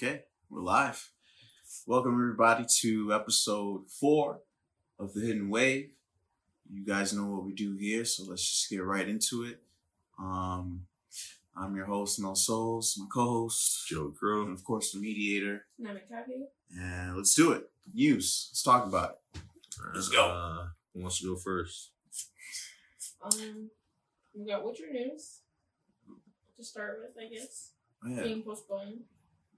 Okay, we're live. Welcome everybody to episode four of the Hidden Wave. You guys know what we do here, so let's just get right into it. Um, I'm your host, Mel Souls, my co-host, Joe Crow, and of course the mediator. Namikabi. And let's do it. News. Let's talk about it. Let's go. Uh, who wants to go first? Um, we got Witcher news to start with, I guess. Oh, yeah. Being postponed.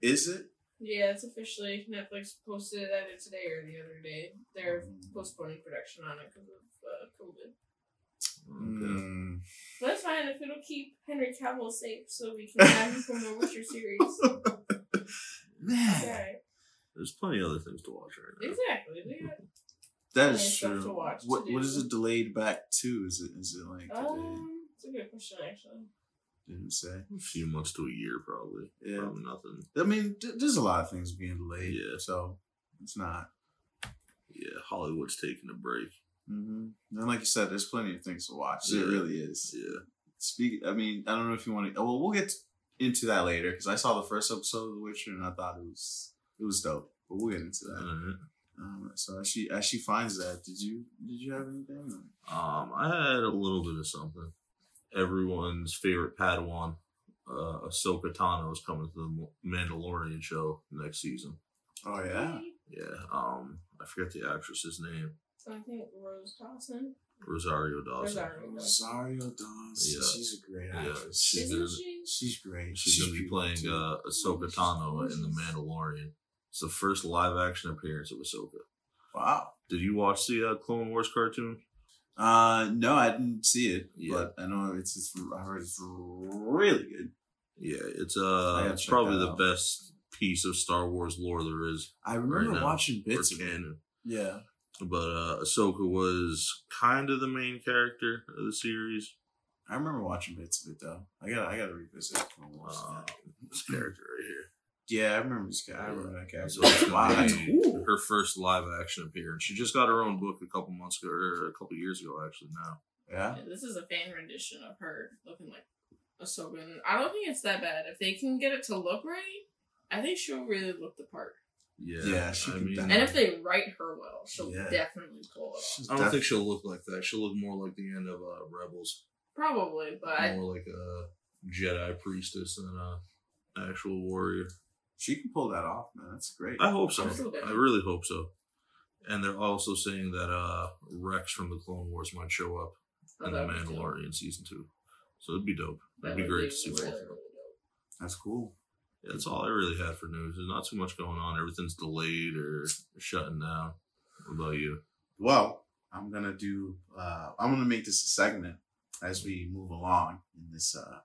Is it? Yeah, it's officially Netflix posted it either today or the other day. They're postponing production on it because of uh, COVID. Mm, But that's fine if it'll keep Henry Cavill safe, so we can have him from the Witcher series. man, Yeah, There's plenty of other things to watch right now. exactly. They got, that plenty is of stuff true. to watch, what do. what is it delayed back to? Is it is it like today? um, it's a good question actually. Didn't say. A few months to a year, probably. Yeah. Probably nothing. I mean, there's a lot of things being delayed. Yeah. So it's not. Yeah, Hollywood's taking a break. hmm And like you said, there's plenty of things to watch. Yeah. It really is. Yeah. Speak. I mean, I don't know if you want to. Well, we'll get into that later because I saw the first episode of The Witcher and I thought it was it was dope. But we'll get into that. Alright. Um, so as she as she finds that, did you did you have anything? Um, I had a little bit of something. Everyone's favorite Padawan, uh, Ahsoka Tano, is coming to the Mandalorian show next season. Oh yeah. Yeah. Um, I forget the actress's name. I think Rose Dawson. Rosario Dawson. Rosario. Rosario Dawson. Yeah. She's a great Yeah, actress. she's Isn't she? She's great. She's, gonna be playing too. uh, Ahsoka Tano in The Mandalorian. It's the first live action appearance of Ahsoka. wow. Did you watch the uh, Clone Wars cartoon? Uh, no, I didn't see it, Yeah. but I know it's. it's I heard it's really good. Yeah, it's uh, it's probably the out. best piece of Star Wars lore there is I remember now, watching bits of it. Yeah, But uh, Ahsoka was kind of the main character of the series. I remember watching bits of it though. I got I got to revisit Uh, this character right here. Yeah, I remember this guy. I remember that character. So it's gonna that's be her first live action appearance. She just got her own book a couple months ago, or a couple years ago, actually. Now, Yeah, Yeah, this is a fan rendition of her looking like Ahsoka. And I don't think it's that bad. If they can get it to look right, I think she'll really look the part. yeah, Yeah, she I mean, And if they write her well, she'll Yeah. definitely pull it off. She's I don't def- think she'll look like that. She'll look more like the end of uh, Rebels, Probably, but I, more like a Jedi priestess than a actual warrior. She can pull that off, man. That's great. I hope so. I really hope so. And they're also saying that uh, Rex from the Clone Wars might show up oh, in the that would. Mandalorian season two. So it'd be dope. That It'd be would great to see both really, of them. really. That's cool. Yeah, that's all I really had for news. There's not too much going on. Everything's delayed or shutting down. What about you? Well, I'm gonna do. uh I'm gonna make this a segment as we move along in this uh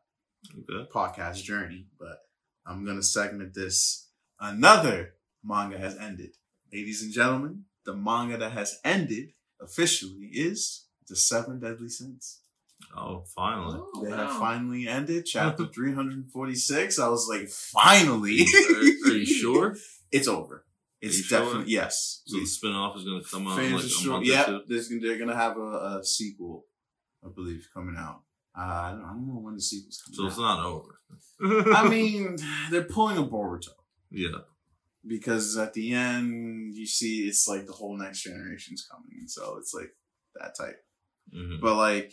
Okay. podcast journey, but I'm gonna segment this. Another manga has ended, ladies and gentlemen. The manga that has ended officially is the Seven Deadly Sins. Oh, finally. Oh, they wow. have finally ended chapter 346. I was like, finally, are, are you sure? it's over. It's you sure? definitely yes. So the spinoff is going to come out Fans like are a sure. month Yeah, or two? there's, they're gonna have a, a sequel, I believe, coming out. Uh, I, don't, I don't know when the sequel's coming. So coming it's out. not over. I mean, they're pulling a Boruto yeah. because at the end you see it's like the whole next generation's coming, and so it's like that type. Mhm. But like,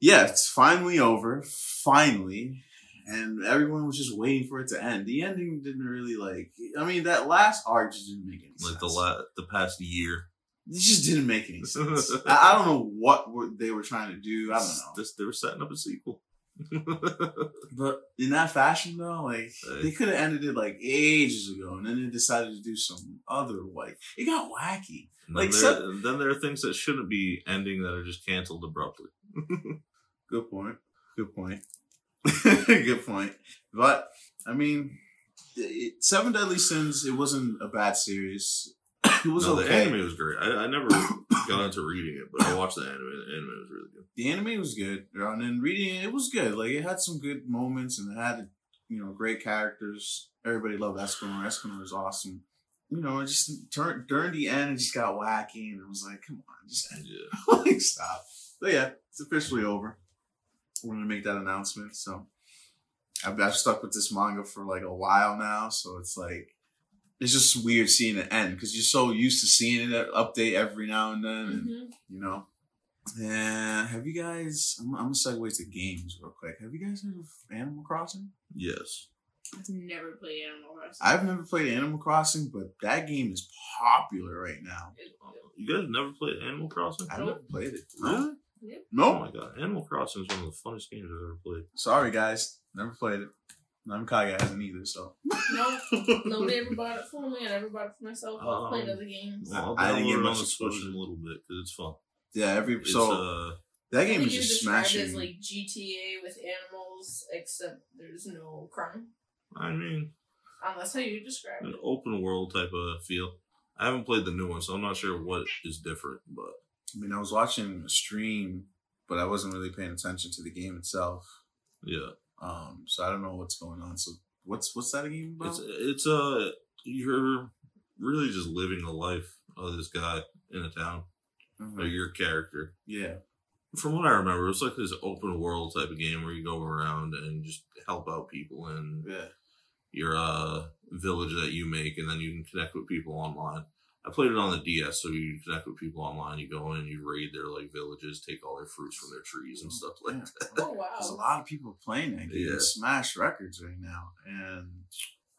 yeah, it's finally over, finally, and everyone was just waiting for it to end. The ending didn't really like. I mean, that last arc just didn't make any sense. Like the la- the past year. It just didn't make any sense. I, I don't know what were, they were trying to do. I don't know. This, they were setting up a sequel. But in that fashion, though, like Hey. they could have ended it like ages ago, and then they decided to do some other like it got wacky. And Like, then, there, some- then there are things that shouldn't be ending that are just canceled abruptly. Good point. Good point. Good point. But I mean, it, Seven Deadly Sins. It wasn't a bad series. It was no, the anime was great. I, I never got into reading it, but I watched the anime. The anime was really good. the anime was good, and then reading it, it was good. Like it had some good moments, and it had you know great characters. Everybody loved Escanor. Escanor was awesome. You know, it just turn, during the end, it just got wacky, and it was like, come on, just end Yeah. it. like stop. But yeah, it's officially over. We're gonna make that announcement. So, I've, I've stuck with this manga for like a while now, so it's like it's just weird seeing it end because you're so used to seeing it update every now and then, and hmm you know. And have you guys? I'm, I'm gonna segue to games real quick. Have you guys heard of Animal Crossing? Yes. I've never played Animal Crossing. I've never played Animal Crossing, but that game is popular right now. You guys never played Animal Crossing? I've Nope. never played it. Really? Oh No. Oh my god, Animal Crossing is one of the funnest games I've ever played. Sorry, guys. Never played it. None Kaya hasn't either, so. No, nobody ever bought it for me. I never bought it for myself. I've played Um, other games. Well, I'll I didn't download get it on much exposure. a little bit because it's fun. Yeah, every It's, so uh, that game is just describe smashing. as like GTA with animals, except there's no crime. I mean, Um, that's how you describe an it. open world type of feel. I haven't played the new one, so I'm not sure what is different. But I mean, I was watching a stream, but I wasn't really paying attention to the game itself. yeah, Um, so I don't know what's going on. So what's what's that game about? it's it's uh you're really just living the life of this guy in a town, Mhm. or your character. Yeah, From what I remember, it's like this open world type of game where you go around and just help out people and yeah. your uh village that you make, and then you can connect with people online. I played it on the DS, so you connect with people online. You go in, you raid their like villages, take all their fruits from their trees and stuff like Yeah. that. Oh wow! There's a lot of people playing that game. Yeah. Smash records right now, and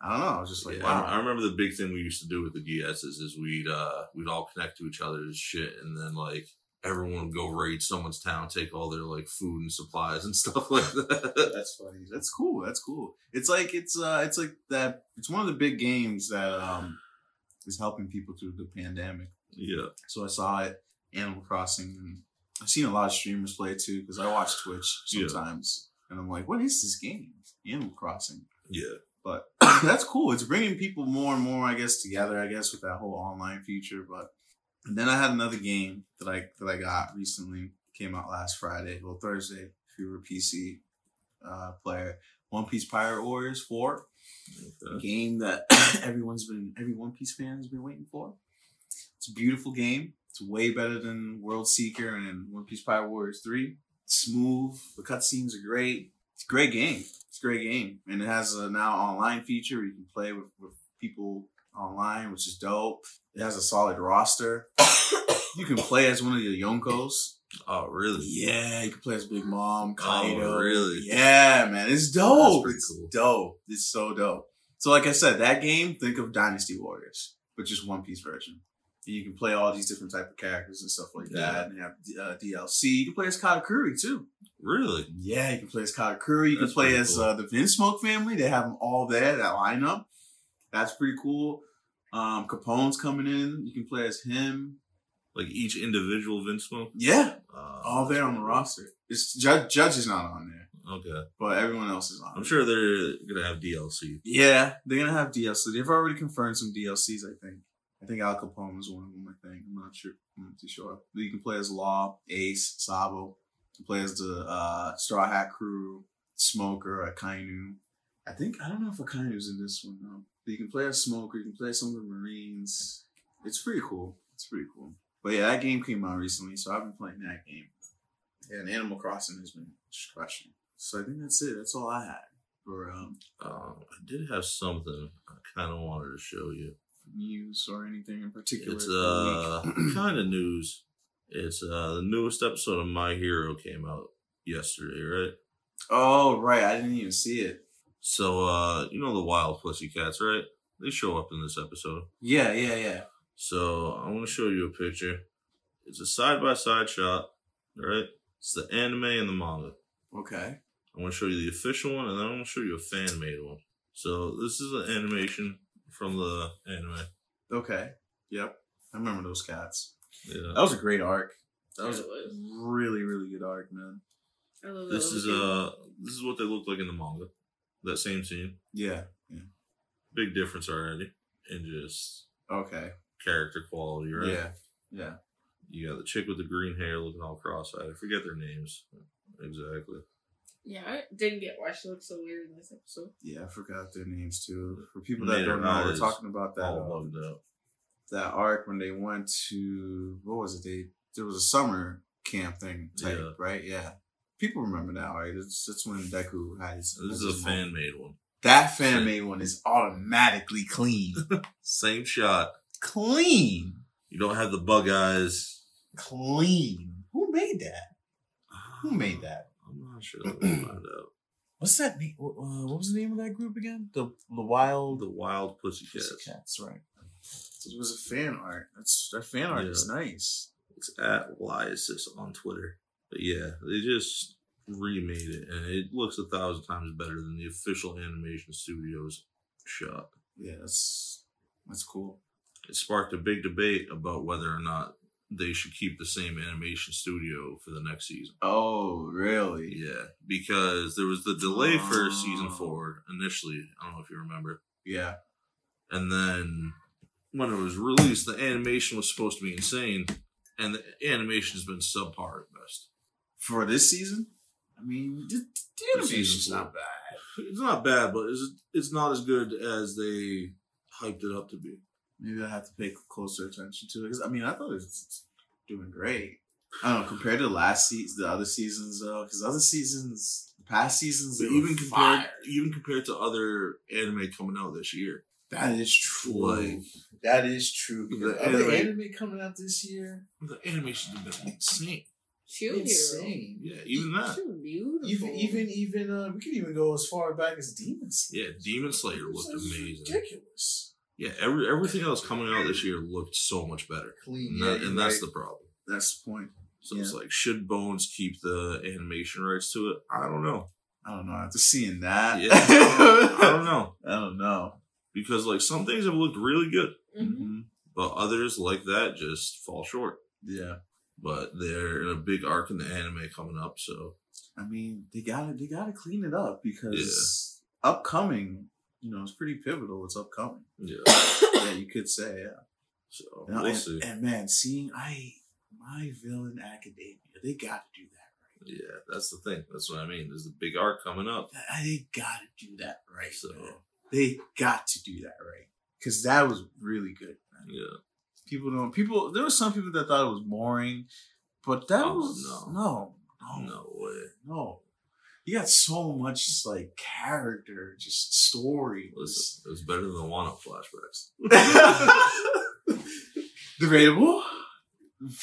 I don't know. I was just like, Yeah, wow. I, I remember the big thing we used to do with the DSs is we'd uh we'd all connect to each other's shit, and then like everyone would go raid someone's town, take all their like food and supplies and stuff like that. That's funny. That's cool. That's cool. It's like it's uh it's like that. It's one of the big games that um is helping people through the pandemic. yeah, So I saw it, Animal Crossing, and I've seen a lot of streamers play it too because I watch Twitch Yeah. sometimes, and I'm like, what is this game? Animal Crossing. yeah, But that's cool. It's bringing people more and more, I guess, together. I guess with that whole online feature. But and then I had another game that I that I got recently. Came out last Friday, well Thursday. If you were a PC uh, player, One Piece Pirate Warriors Four, okay. Uh, game that everyone's been, every One Piece fan has been waiting for. It's a beautiful game. It's way better than World Seeker and One Piece Pirate Warriors Three. Smooth. The cutscenes are great. It's a great game. It's a great game, and it has a now online feature where you can play with, with people online, which is dope. It has a solid roster. you can play as one of the Yonkos. Oh, really? Yeah, you can play as Big Mom, Kaido. Oh, really? Yeah, man, it's That's dope. pretty it's cool. dope. It's so dope. So, like I said, that game, think of Dynasty Warriors, but just One Piece version. And you can play all these different type of characters and stuff like Yeah. that. And you have uh, DLC. You can play as Katakuri too. Really? Yeah, you can play as Katakuri. You can play as cool. uh, the Vinsmoke family. They have them all there. That lineup. That's pretty cool. Um, Capone's coming in. You can play as him. Like each individual Vinsmoke? Yeah, Uh, all there on the roster. It's Judge. Judge is not on there, Okay. but everyone else is on. I'm it. sure they're gonna have DLC. Yeah, they're gonna have DLC. They've already confirmed some DLCs. I think. I think Al Capone was one of them. I think. I'm not sure. I'm not too sure. But you can play as Law, Ace, Sabo. You can play as the uh, Straw Hat Crew, Smoker, Akainu. I think I don't know if Akainu's in this one though. But you can play as Smoker. You can play as some of the Marines. It's pretty cool. It's pretty cool. But yeah, that game came out recently, so I've been playing that game. Yeah, and Animal Crossing has been crushing. So I think that's it. That's all I had for um, Um, I did have something I kind of wanted to show you. news or anything in particular. It's uh kind of news. It's uh the newest episode of My Hero came out yesterday, right? oh right, I didn't even see it. So uh you know the wild pussycats, right? They show up in this episode. Yeah, yeah, yeah. So I want to show you a picture. It's a side by side shot, right? It's the anime and the manga. Okay. I want to show you the official one, and then I want to show you a fan made one. So this is an animation from the anime. Okay. Yep. I remember those cats. Yeah. That was a great arc. That was Yeah, a was. really, really good arc, man. I love that This is little uh this is what they look like in the manga. That same scene. Yeah. Yeah. Big difference already in just Okay. Character quality, right? Yeah. Yeah. You got the chick with the green hair looking all cross-eyed. I forget their names exactly. Yeah, I didn't get why she looked so weird in this episode. Yeah. I forgot their names too. For people Made that don't know, we're talking about that all uh, bugged out. that arc when they went to what was it? They there was a summer camp thing type, Yeah. right? Yeah. people remember that, right? It's, that's when Deku had his. This is a fan made one. That fan made one is automatically clean. Same shot. Clean. You don't have the bug eyes. Clean. Who made that? Who made that? I'm not sure. I'll find out. What's that name? Uh, what was the name of that group again? The the Wild The Wild Pussycats. Pussycats, right? It was a fan art. That's that fan art is nice. It's at Lyasis on Twitter. But yeah, they just remade it, and it looks a thousand times better than the official animation studios shot. Yeah, that's that's cool. It sparked a big debate about whether or not they should keep the same animation studio for the next season. Oh, really? Yeah, because there was the delay for season Oh. four initially. I don't know if you remember. Yeah. And then when it was released, the animation was supposed to be insane, and the animation has been subpar at best. For this season, I mean, the, the animation's not bad. It's not bad, but it's it's not as good as they hyped it up to be. Maybe I have to pay closer attention to it because I mean, I thought it was doing great. I don't know compared to last season, the other seasons though, because other seasons, the past seasons, they even were compared fire. even compared to other anime coming out this year, That is true. Like- that is true. The The other anime- anime coming out this year, the animation has been insane. Shield Hero. insane. Yeah, even that. Beautiful. Even even even uh, we could even go as far back as Demon Slayer. Yeah, Demon Slayer looked amazing. Ridiculous. Yeah, every everything else coming out this year looked so much better, Clean. and, that, you're and that's right. the problem. that's the point. So it's like, should Bones keep the animation rights to it? I don't know. I don't know. After seeing that, Yeah, I don't know I don't know. because like some things have looked really good, Mhm. Mhm. but others like that just fall short. Yeah. But they're in a big arc in the anime coming up, so I mean, they gotta they gotta clean it up because upcoming, you know, it's pretty pivotal. It's upcoming. yeah. Yeah, you could say, yeah. So And, we'll and- see. and man, seeing I my villain academia, they gotta do that right. Yeah, that's the thing. That's what I mean. There's a big arc coming up. They gotta do that right. So man. They got to do that right. Cause that was really good. Man. yeah, People don't people there were some people that thought it was boring, but that Oh, was no. no, no, no way. no. You got so much just like character, just story. Listen, it was better than the one up flashbacks. Debatable.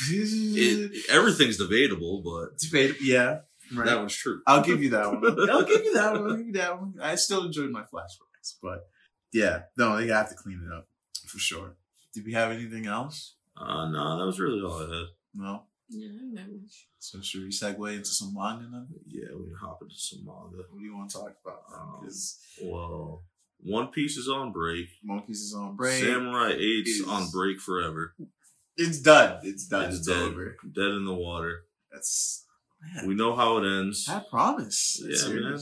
It, everything's debatable, but Debatable. Yeah. Right. that one's true. I'll give you that one. I'll give you that one. I'll give you that one. I still enjoyed my flashbacks, but yeah, no, they have to clean it up for sure. Did we have anything else? Uh, no, that was really all I had. No. Yeah, I know. So should we segue into some manga then? Yeah, we can hop into some manga. What do you want to talk about? Um, Because Well, One Piece is on break. Monkeys is on break. Samurai 8's is- on break forever. it's done. It's done. It's, It's dead. over. Dead in the water. That's man. We know how it ends. I promise. Yeah, That man.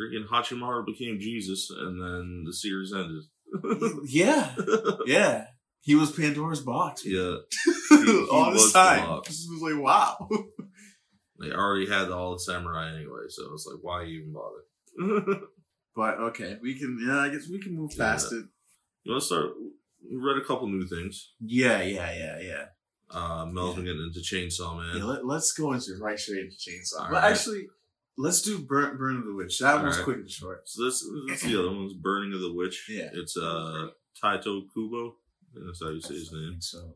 Freaking Hachimaru became Jesus, and then the series ended. yeah, yeah. He was Pandora's box. yeah, all this time. This was like wow. they already had all the samurai anyway, so it's like, why even bother? But okay, we can. Yeah, I guess we can move past it. you want to start? We read a couple new things. Yeah, yeah, yeah, yeah. Uh, Mel's been getting into Chainsaw Man. yeah let, us go into right straight into chainsaw. All but right. actually, let's do burn, burn of the witch. That All was right. quick and short. So this, this is the other one. It's Burning of the Witch. Yeah. It's uh Taito Kubo. That's how you say his name. so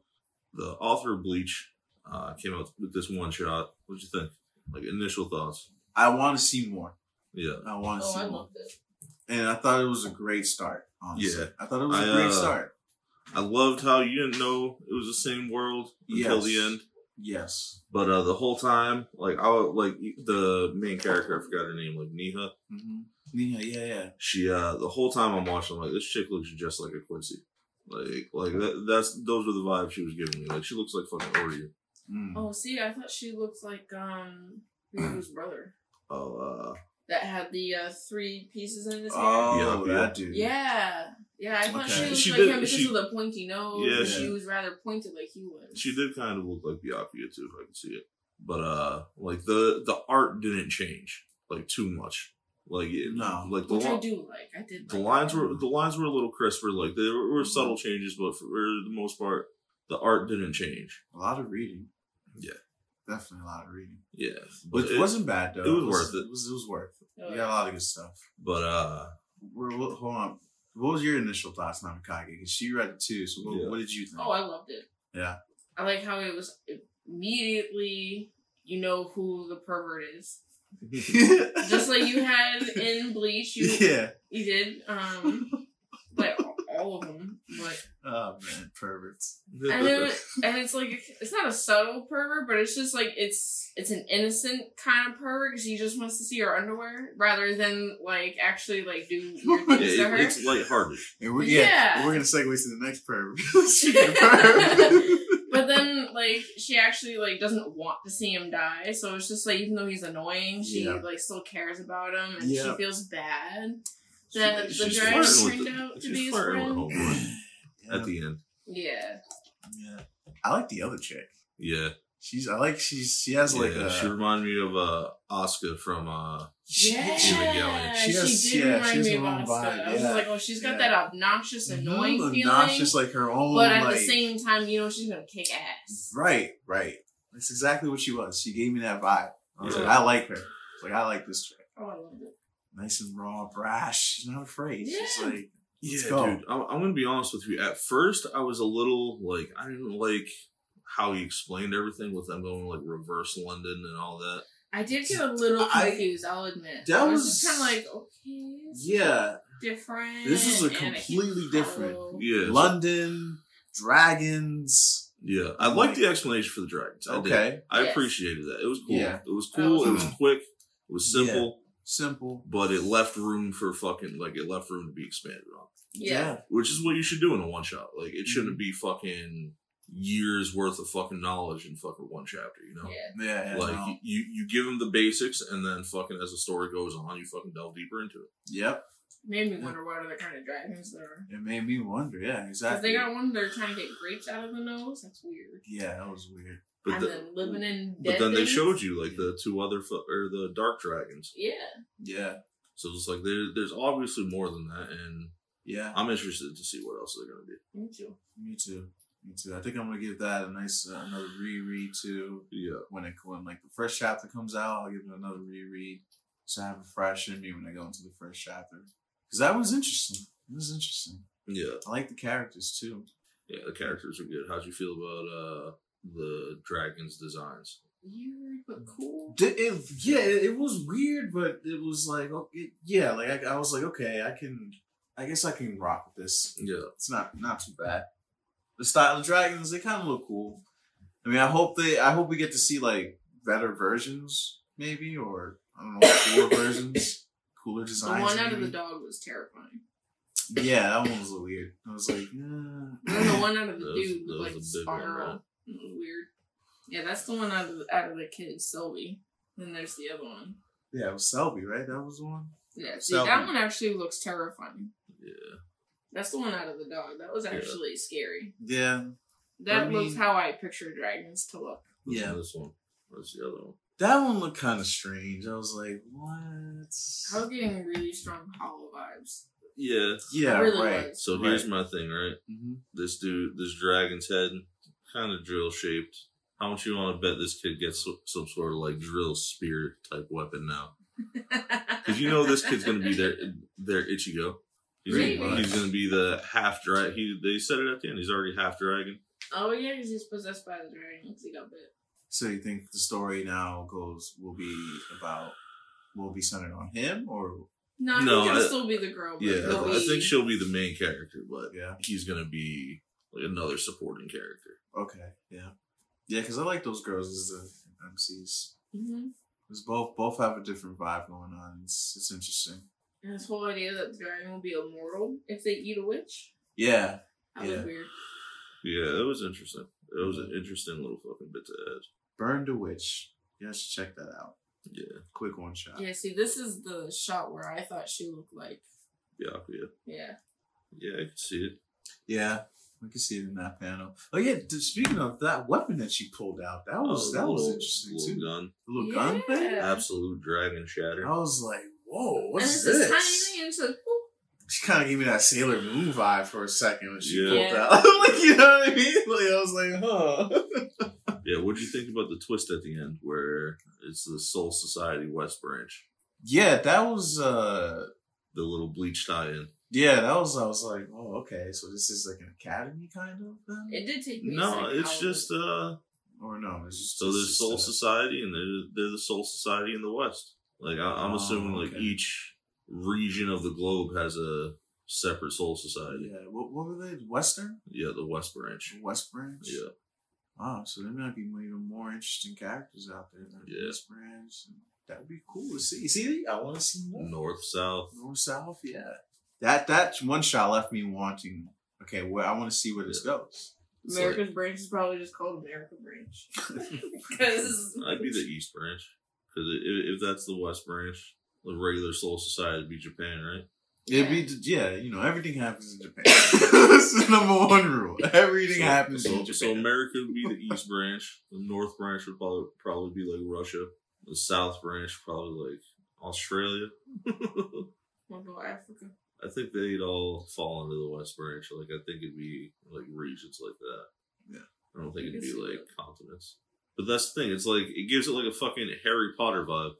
The author of Bleach uh, came out with this one shot. What'd you think? Like initial thoughts? I want to see more. Yeah. I want to Oh, see I more. loved it. And I thought it was a great start. Honestly. Yeah. I thought it was a I, great uh, start. I loved how you didn't know it was the same world until Yes. the end. Yes. But uh, the whole time, like I would, like the main character, I forgot her name, like Niha. Mm-hmm. Yeah, yeah, yeah. She uh the whole time I'm watching, I'm like this chick looks just like a Quincy. Like like that, that's those were the vibes she was giving me. Like she looks like fucking Uryu. Mm. Oh, see, I thought she looked like um Ryu's brother Oh uh that had the uh, three pieces in his hair. Oh, Yeah, that dude. Yeah, yeah. I thought Okay. she looked She like did- him because she- of the pointy nose. Yeah, she- she was rather pointed like he was. she did kind of look like Byakuya too, if I can see it. But uh like the the art didn't change like too much. Like No. like the which I do like. I did. the like lines that. were the lines were a little crisper. Like there were, were subtle changes, but for the most part, the art didn't change. A lot of reading. Yeah. definitely a lot of reading. Yeah, But but it, it wasn't bad though. it was worth it. It was it was worth it. Oh, You got a lot of good stuff. But uh, We're, we'll- hold on. What was your initial thoughts, Namikage? Because she read it too. So what, Yeah. what did you think? Oh, I loved it. yeah. I like how it was immediately. You know who the pervert is, just like you had in Bleach. You yeah. you did, um, like all of them, but Oh man, perverts. and it, and it's like it's not a subtle pervert, but it's just like it's it's an innocent kind of pervert because he just wants to see her underwear rather than like actually like do weird yeah, things to her. it's lighthearted. And we're, yeah, Yeah. we're gonna segue to the next pervert. Speaking of pervert. but then like she actually like doesn't want to see him die, so it's just like even though he's annoying, she Yeah. like still cares about him and Yeah. she feels bad that She- the she's dragon turned the- out to be his flirting friend. yeah. at the end. Yeah, yeah. I like the other chick. Yeah, She's I like she's she has like yeah. a she reminded me of uh Asuka from uh yeah, she, Evangelion. she, She did yeah, remind me of Asuka. vibe, I was yeah. like, oh, she's got Yeah. that obnoxious, annoying Mhm, feeling, obnoxious like her own but at like the same time, you know, she's gonna kick ass. Right, right. That's exactly what she was. She gave me that vibe. I was Yeah. like, I like her. I like, I like this chick. Oh, I loved it. Nice and raw, brash. She's not afraid. She's Yeah. like, Yeah, Let's go. dude. I'm, I'm gonna be honest with you. At first, I was a little like I didn't like how he explained everything with them going like reverse London and all that. I did get a little I- confused. I'll admit. That I was, was- kind of like, okay, yeah, different. This is a and I completely different- Yeah, London, dragons. yeah. I liked the explanation for the dragons. I did. Okay, I Yes. appreciated that. It was cool. Yeah. It was cool. was it was cool. quick. It was simple, simple. but it left room for fucking like it left room to be expanded on, Yeah. which is what you should do in a one shot. Like it Mm-hmm. shouldn't be fucking years worth of fucking knowledge in fucking one chapter. You know. Yeah. yeah, yeah. like no. you, you give them the basics, and then fucking as the story goes on, you fucking delve deeper into it. Yep. Made me wonder what other kind of dragons there are. It made me wonder. Yeah, Because exactly. they got one they're trying to get grapes out of the nose. That's weird. yeah, that was weird. But and the- then living in But dead then they showed you like the two other fu- or the dark dragons. Yeah. Yeah, So it's like there, there's obviously more than that, and yeah. I'm interested to see what else they're gonna do. Me too. Me too. Me too. I think I'm gonna give that a nice uh, another reread too. Yeah, when it when like the first chapter comes out, I'll give it another reread so I have a fresh in me when I go into the first chapter. Because that was interesting. It was interesting. yeah, I like the characters too. yeah. The characters are good. How'd you feel about uh the dragons' designs? Weird but cool. D- It, yeah, it, it was weird, but it was like okay, yeah, like I, I was like okay, I can, I guess I can rock with this. Yeah, It's not not too bad. The style of dragons, they kind of look cool. I mean, I hope they, I hope we get to see like better versions, maybe, or I don't know, cooler versions, cooler designs. The designs. one out of the dog was terrifying. Yeah, that one was a little weird. I was like, eh. And then the one out of the That was- dude was like a big one, spiral. It was weird. Yeah, that's the one out of the, out of the kids, Sylvie. Then there's the other one. yeah, it was Selby, right? That was the one. Yeah, see, Sylvie. that one actually looks terrifying. yeah. That's the one out of the dog. That was actually scary. Yeah, That I looks mean- how I picture dragons to look. Yeah. this one. What's the other one? that one looked kind of strange. I was like, what? I was getting really strong hollow vibes. Yeah. Yeah, really right. was. So Right. here's my thing, right? hmm This dude, this dragon's head, kind of drill shaped. How much you want to bet this kid gets some, some sort of like drill spear type weapon now? Because you know this kid's gonna be their their Ichigo. He's, Pretty gonna, he's gonna be the half dragon. He they said it at the end. He's already half dragon. oh yeah, because he's possessed by the dragon because he got bit. So you think the story now goes will be about will be centered on him or No, No, think it'll I- still be the girl. But Yeah, it'll I think she'll be the main character, but yeah? he's gonna be like another supporting character. Okay, yeah, yeah. Because I like those girls as the MCs. Because mm-hmm. both both have a different vibe going on. It's it's interesting. And this whole idea that the dragon will be immortal if they eat a witch. Yeah, That Yeah. was weird. Yeah, it was interesting. It was an interesting little fucking bit to add. Burn the Witch. You guys should check that out. Yeah, Quick one shot. Yeah, see, this is the shot where I thought she looked like. Yeah, Yeah. Yeah, I can see it. Yeah, we can see it in that panel. Oh yeah, speaking of that weapon that she pulled out, that was Oh, that the was little- interesting little too. gun. The little gun thing. Absolute dragon shatter. I was like, whoa, what's it's this? this tiny thing, and it's like, whoop. She kind of gave me that Sailor Moon vibe for a second when she Yeah. pulled Yeah. out. like you know what I mean? Like I was like, huh. Yeah, what do you think about the twist at the end where it's the Soul Society West Branch? Yeah, that was uh The little bleach tie in. yeah, that was I was like, oh okay, so this is like an academy kind of thing? It did take me. No, second it's just uh or no, it's just so it's there's Soul uh, Society and they're they're the Soul Society in the West. Like I, I'm Oh, assuming like okay. each region of the globe has a separate Soul Society. Yeah, what, what were they? Western? Yeah, the West Branch. West Branch? Yeah. Wow, so there might be even more interesting characters out there than Yeah. West Branch. That would be cool to see. See, I want to see more. North, South. North South, yeah. That that one shot left me wanting. Okay, well, I want to see where this goes. It's America's branch is probably just called America branch because I'd be the East Branch because if, if that's the West Branch, the regular Soul Society would be Japan, right? It'd be yeah, you know, everything happens in Japan. That's the number one rule. Everything So- happens so, in Japan. So America would be the East Branch. The North Branch would probably probably be like Russia. The South Branch probably like Australia. what Africa? I think they'd all fall into the West Branch. Like I think it'd be like regions like that. Yeah. I don't think I it'd be like that. continents. But that's the thing. It's like it gives it like a fucking Harry Potter vibe.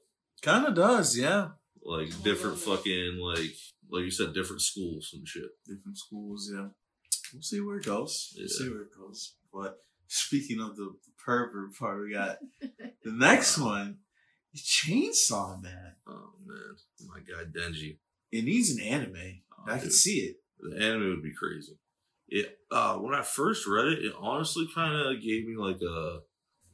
kind of does, yeah. Like Oh, different fucking like like you said, different schools and shit. Different schools, yeah. We'll see where it goes. We'll see where it goes. But speaking of the pervert part, we got the next one. Chainsaw Man. Oh man, my guy Denji. It needs an anime. Oh, I can see it. The anime would be crazy. It uh when I first read it, it honestly kind of gave me like a.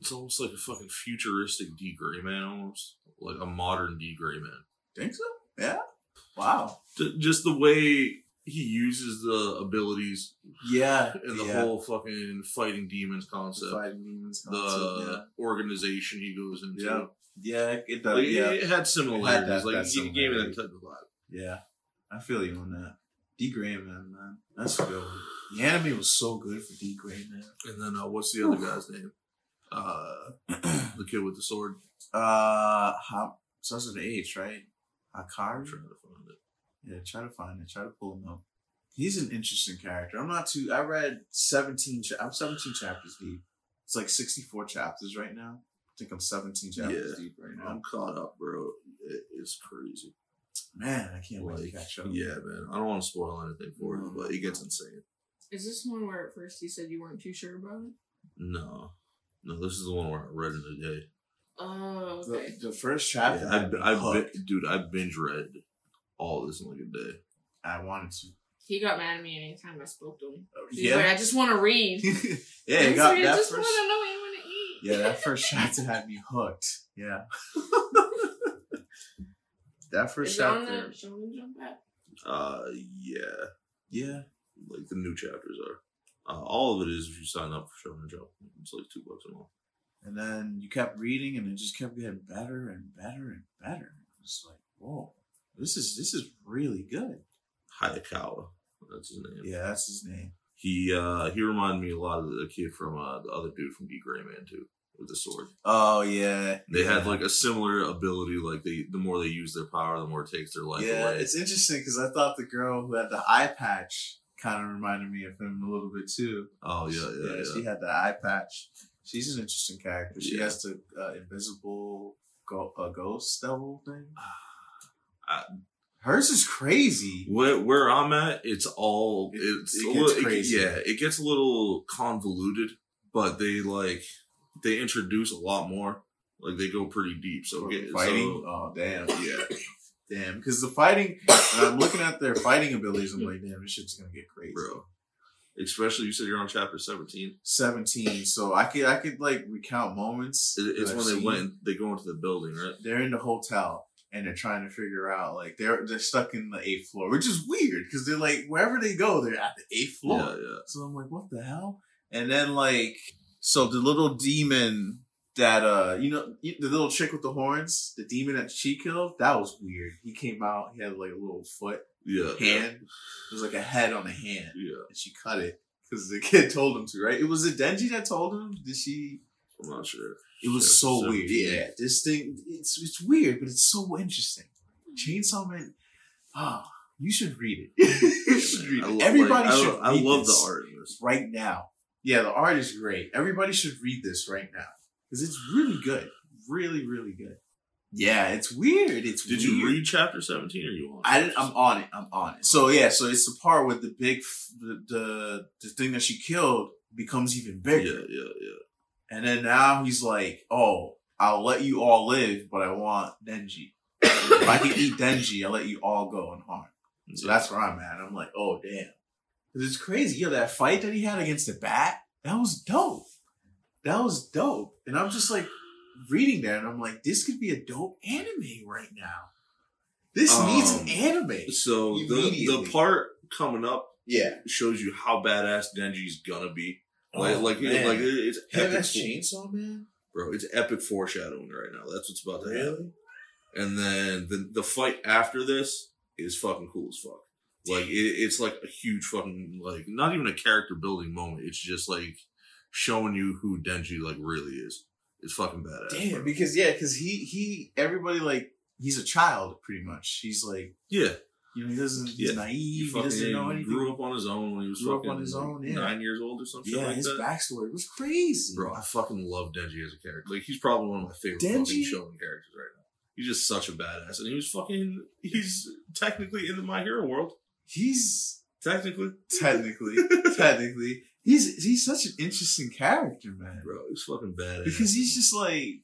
It's almost like a fucking futuristic D Gray Man, almost like a modern D Gray Man. Think so? Yeah. Wow. Just the way he uses the abilities Yeah. and the yeah. whole fucking fighting demons The concept, fighting demons concept. the concept, organization he goes into. Yeah. yeah. Yeah, it does. Like, yeah. it, it had similarities. that- like that it gave me that type of vibe. Yeah, I feel you on that. D Gray man, man, that's a good. One. The anime was so good for D Gray man. And then uh, what's the other guy's name? Uh, the kid with the sword. Uh, how starts with an H, right? I'm Hikaru. trying to find it. Yeah, try to find it. Try to pull him up. He's an interesting character. I'm not too. I read 17. Cha- I'm 17 chapters deep. It's like 64 chapters right now. I think I'm 17 chapters Yeah. deep right now. I'm caught up, bro. It is crazy. Man, I can't wait to catch up. yeah, man. I don't want to spoil anything for you, but it gets insane. Is this one where at first you said you weren't too sure about it? No, no. This is the one where I read in a day. Oh, okay. The, the first chapter, Yeah, had me I, I, hooked. dude, I binge read all this in like a day. I wanted to. He got mad at me anytime I spoke to him. He's Yeah. like, I just want to read. yeah, I it got I that just first. want to know what you want to eat. Yeah, that first chapter had me hooked. Yeah. that first Is chapter. the Shonen Jump app? Uh, yeah, Yeah. like the new chapters are. Uh, all of it is if you sign up for Shonen Jump. It's like two bucks a month. And then you kept reading and it just kept getting better and better and better. It was like, whoa, this is this is really good. Hayakawa, that's his name. Yeah, that's his name. He uh he reminded me a lot of the kid from uh the other dude from D Gray Man too with the sword. Oh yeah. They yeah. had like a similar ability. Like they, the more they use their power, the more it takes their life Yeah, away. it's interesting because I thought the girl who had the eye patch kind of reminded me of him a little bit too. oh yeah, yeah, yeah. she had the eye patch. She's an interesting character. She Yeah. has the uh, invisible go- uh, ghost devil thing. I- Hers is crazy. Where where I'm at, it's all It- it's it a gets little, crazy. yeah, it gets a little convoluted, but they like they introduce a lot more. Like they go pretty deep. So get fighting. so- oh damn, yeah, damn. Because the fighting, I'm looking at their fighting abilities. I'm like, damn, this shit's gonna get crazy. bro. Especially you said you're on chapter 17. Seventeen. So I could I could like recount moments. It- It's when I've they seen. went they go into the building, right? They're in the hotel and they're trying to figure out like they're they're stuck in the eighth floor, which is weird because they're like wherever they go, they're at the eighth floor. Yeah, yeah. So I'm like, what the hell? And then like, so the little demon that uh, you know, the little chick with the horns, the demon that she killed, that was weird. He came out, he had like a little foot Yeah. hand. It was like a head on a hand, Yeah. and she cut it because the kid told him to. Right? It was it Denji that told him. Did she? I'm not sure. It was Chapter so weird. Yeah, this thing, it's it's weird, but it's so interesting. Chainsaw Man. Ah, you should read it. you should read it. Everybody like, should. I read love the art right now. Yeah, the art is great. Everybody should read this right now because it's really good. Really, really good. Yeah, it's weird. It's Did weird. you read chapter seventeen, or you on? I didn't, I'm on it. I'm on it. So yeah, so it's the part where the big, the the, the thing that she killed becomes even bigger, yeah, yeah. yeah. and then now he's like, "Oh, I'll let you all live, but I want Denji. if I can eat Denji, I'll let you all go unharmed." So that's where I'm at. I'm like, "Oh damn," because it's crazy. Yo, that fight that he had against the bat, that was dope. That was dope, and I'm just like reading that, and I'm like, "This could be a dope anime right now." This needs an Um, anime. So the the part coming up Yeah. shows you how badass Denji's gonna be. Like Oh, like man. like it's epic, Chainsaw Man? bro. It's epic foreshadowing right now. That's what's about to happen. And then the the fight after this is fucking cool as fuck. Like it, it's like a huge fucking like not even a character building moment. It's just like showing you who Denji like really is. It's fucking badass. Damn, bro. because yeah, because he he everybody like he's a child pretty much. He's like yeah, you know he doesn't he's Yeah. naive. He, fucking doesn't know anything. grew up on his own when he was Grew up on his own, yeah. nine years old or something yeah, like his that. backstory was crazy, Bro, I fucking love Denji as a character. Like he's probably one of my favorite Denji? fucking shonen characters right now. He's just such a badass, and he was fucking. He's technically in the My Hero world. He's Technically, technically technically he's he's such an interesting character, man. bro, he's fucking badass. Because he's just like,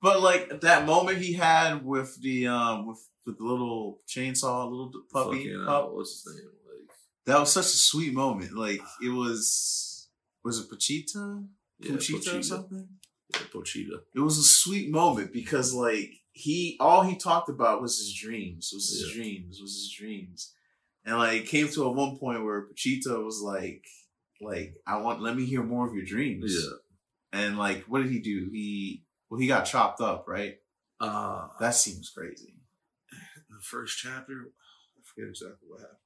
but like that moment he had with the um with with the little chainsaw, little puppy Fucking, uh, what's his name? Like, That was such a sweet moment. Like it was, was it Pochita? yeah, or something? Yeah, Pochita. It was a sweet moment because like he, all he talked about was his dreams. Was his Yeah. dreams. Was his dreams. And like it came to a one point where Pachita was like, like I want, let me hear more of your dreams. Yeah. And like, what did he do? He well, he got chopped up, right? Uh, That seems crazy. the first chapter. I forget exactly what happened.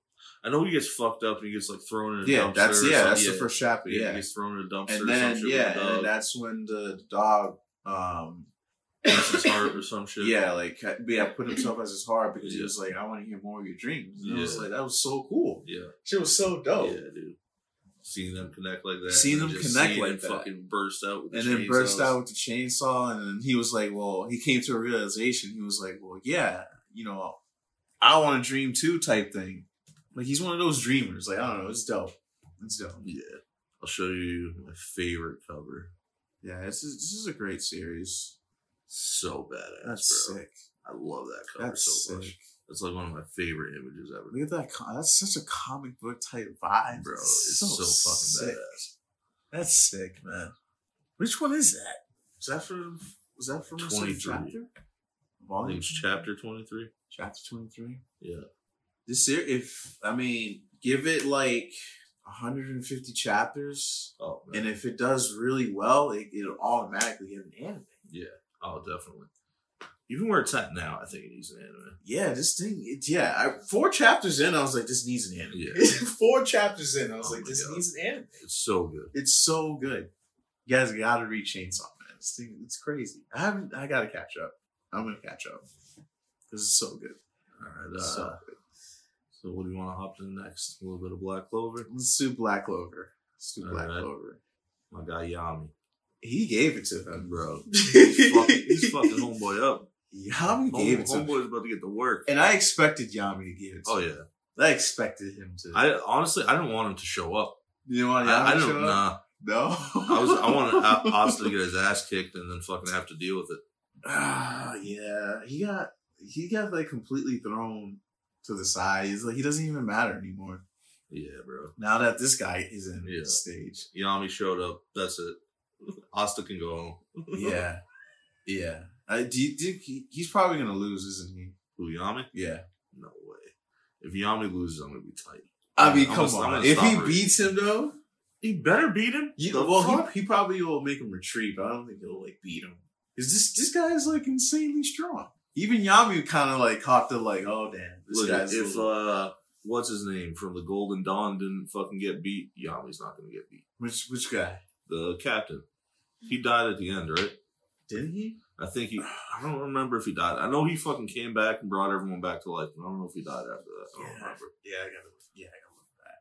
I know he gets fucked up and he gets like thrown in a Yeah, dumpster. that's yeah, that's the first chapter. Yeah, Yeah, he gets thrown in a dumpster. and then yeah, a and that's when the dog, um, his heart or some shit. yeah, like yeah, put himself as his heart because he was like, I want to hear more of your dreams. And I was Yeah. like, that was so cool. yeah, She was so dope. yeah, dude. Seeing them connect like that, Seeing them connect like that. fucking burst out, with the and then burst out with the chainsaw, and then he was like, "Well," he came to a realization. He was like, "Well, yeah, you know, I want to dream too," type thing. Like he's one of those dreamers. Like I don't know, it's dope. It's dope. Yeah, I'll show you my favorite cover. Yeah, it's this is a great series. So badass, That's bro. sick. I love that cover That's so sick. much. That's like one of my favorite images ever, Look at that. That's such a comic book type vibe, bro. It's so, fucking badass. That's sick, man. Which one is that? Was that from? Was that from the second 23. chapter? Volume chapter twenty three. chapter twenty three. Yeah, This year, if I mean, give it like 150 chapters, oh man. and if it does really well, it, it'll automatically get an anime. yeah, oh definitely. Even where it's at now, I think it needs an anime. Yeah, this thing, it, yeah. I, four chapters in, I was like, this needs an anime. Yeah. four chapters in, I was Oh like, this God. needs an anime. It's so good. It's so good. You guys gotta read Chainsaw Man. This thing, it's crazy. I haven't. I gotta catch up. I'm gonna catch up. This is so good. All right. Uh, so so, what do you want to hop to the next? A little bit of Black Clover. Let's do Black Clover. Let's do Black Alright. Clover. My guy Yami, He gave it to him, bro. He's fucking, he's fucking homeboy up. Yami Home, gave it to him. homeboy's about to get to work. And I expected Yami to give it to Oh him. yeah. I expected him to. I honestly I didn't want him to show up. you know what? Yami I, I up? nah. No. I was I wanted A- Asta to get his ass kicked and then fucking have to deal with it. Ah, yeah. He got he got like completely thrown to the side. He's like he doesn't even matter anymore. Yeah, bro. Now that this guy is in Yeah. the stage. Yami showed up. That's it. Asta can go home. Yeah. yeah. Uh, do you think he, he's probably gonna lose, isn't he? Who Yami? Yeah. No way. If Yami loses, I'm gonna be tight. I mean, I'm come gonna- on. If he her. beats him though, He better beat him. you, well, he, he probably will make him retreat, but I don't think he'll like beat him. Cause this this guy is like insanely strong. Even Yami kind of like caught the like, oh damn, this Look, guy's if little- uh, what's his name from the Golden Dawn didn't fucking get beat, Yami's not gonna get beat. which which guy The captain, he died at the end, right? didn't he? I think he. I don't remember if he died. I know he fucking came back and brought everyone back to life. but I don't know if he died after that. I don't remember. yeah, I gotta yeah, I gotta look back.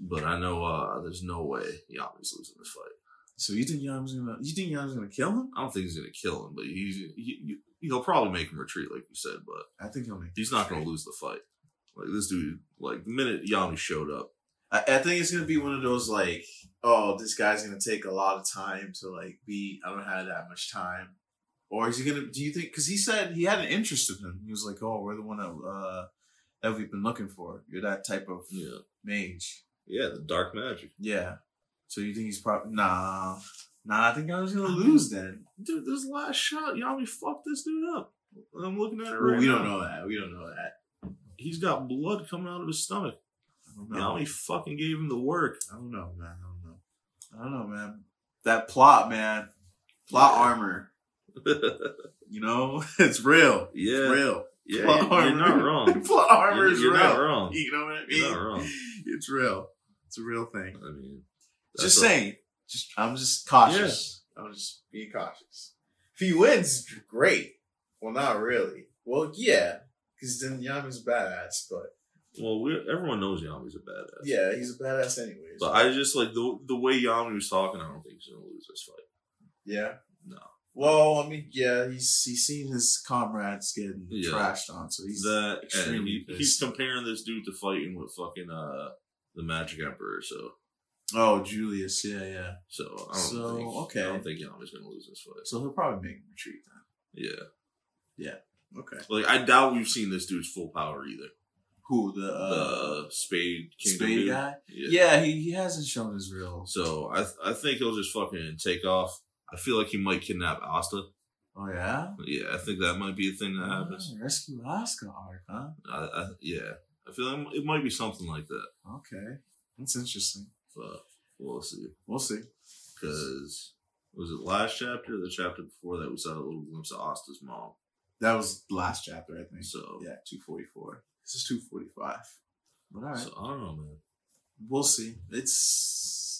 But I know uh, there's no way Yami's losing this fight. So you think Yami's gonna? You think Yami's gonna kill him? I don't think he's gonna kill him, but he's he, he, he'll probably make him retreat, like you said. But I think he'll make. he's not gonna lose the fight. Like this dude, like the minute Yami showed up, I, I think it's gonna be one of those like, oh, this guy's gonna take a lot of time to like be. I don't have that much time. Or is he gonna? Do you think? Because he said he had an interest in him. He was like, "Oh, we're the one that uh, that we've been looking for. You're that type of yeah, mage." yeah, the dark magic, Yeah. So you think he's probably nah, nah? I think I was gonna lose then. dude. This last shot, Yami fucked this dude up. I'm looking at it Well, right we now. don't know that. We don't know that. He's got blood coming out of his stomach. I don't fucking gave him the work. I don't know, man. I don't know. I don't know, man. That plot, man. Plot Yeah. armor. You know, it's real. yeah, It's real. yeah, Plot you're, not wrong. plot armor You're, is you're real. not wrong. You know what I mean? You're not wrong. It's real. It's a real thing. I mean, Just saying. Just I'm just cautious. I'm just being cautious. If he wins, great. Well, not really. Well, yeah, because then Yami's a badass. But Well, we everyone knows Yami's a badass. yeah, he's a badass anyways. But I just like the the way Yami was talking. I don't think he's gonna lose this fight. yeah. No. Well, I mean, yeah, he's he's seen his comrades getting Yeah. trashed on, so he's that extremely he, he's comparing this dude to fighting with fucking uh the Magic Emperor. So oh Julius, yeah, yeah. so I don't So, think okay. I don't think Yami's gonna lose this fight. So he'll probably make him retreat then. Yeah, Yeah. Okay. like I doubt we've seen this dude's full power either. Who the uh, the Spade Kingdom Spade dude. guy? Yeah. Yeah, he, he hasn't shown his real. So I th- I think he'll just fucking take off. I feel like he might kidnap Asta. Oh yeah. Yeah, I think that might be a thing that ah, happens. Oh, rescue Alaska arc, huh? I, I, yeah, I feel like it might be something like that, Okay, that's interesting. but we'll see. We'll see. Because was it last chapter or the chapter before that we saw a little glimpse of Asta's mom? That was last chapter, I think. So yeah, two forty four. This is two forty five. But all right, so I don't know, man. we'll see. It's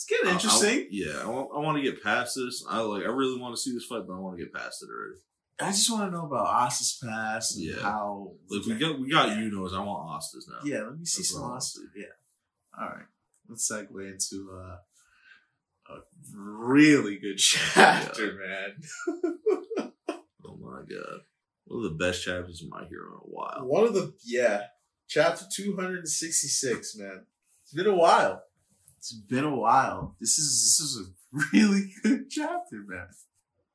it's getting I- I- interesting. yeah, I want, I want to get past this. I like. I really want to see this fight, but I want to get past it already. I, just want to know about Asta's past and Yeah. how. Like we got, we got Yeah. Yuno's. I want Asta's now. Yeah, let me see That's some I Asa. Yeah. All right, let's segue into uh, a really good chapter, man. Oh my god, one of the best chapters of My Hero in a while. One of the yeah, chapter two hundred and sixty six, man. It's been a while. It's been a while. This is this is a really good chapter, man.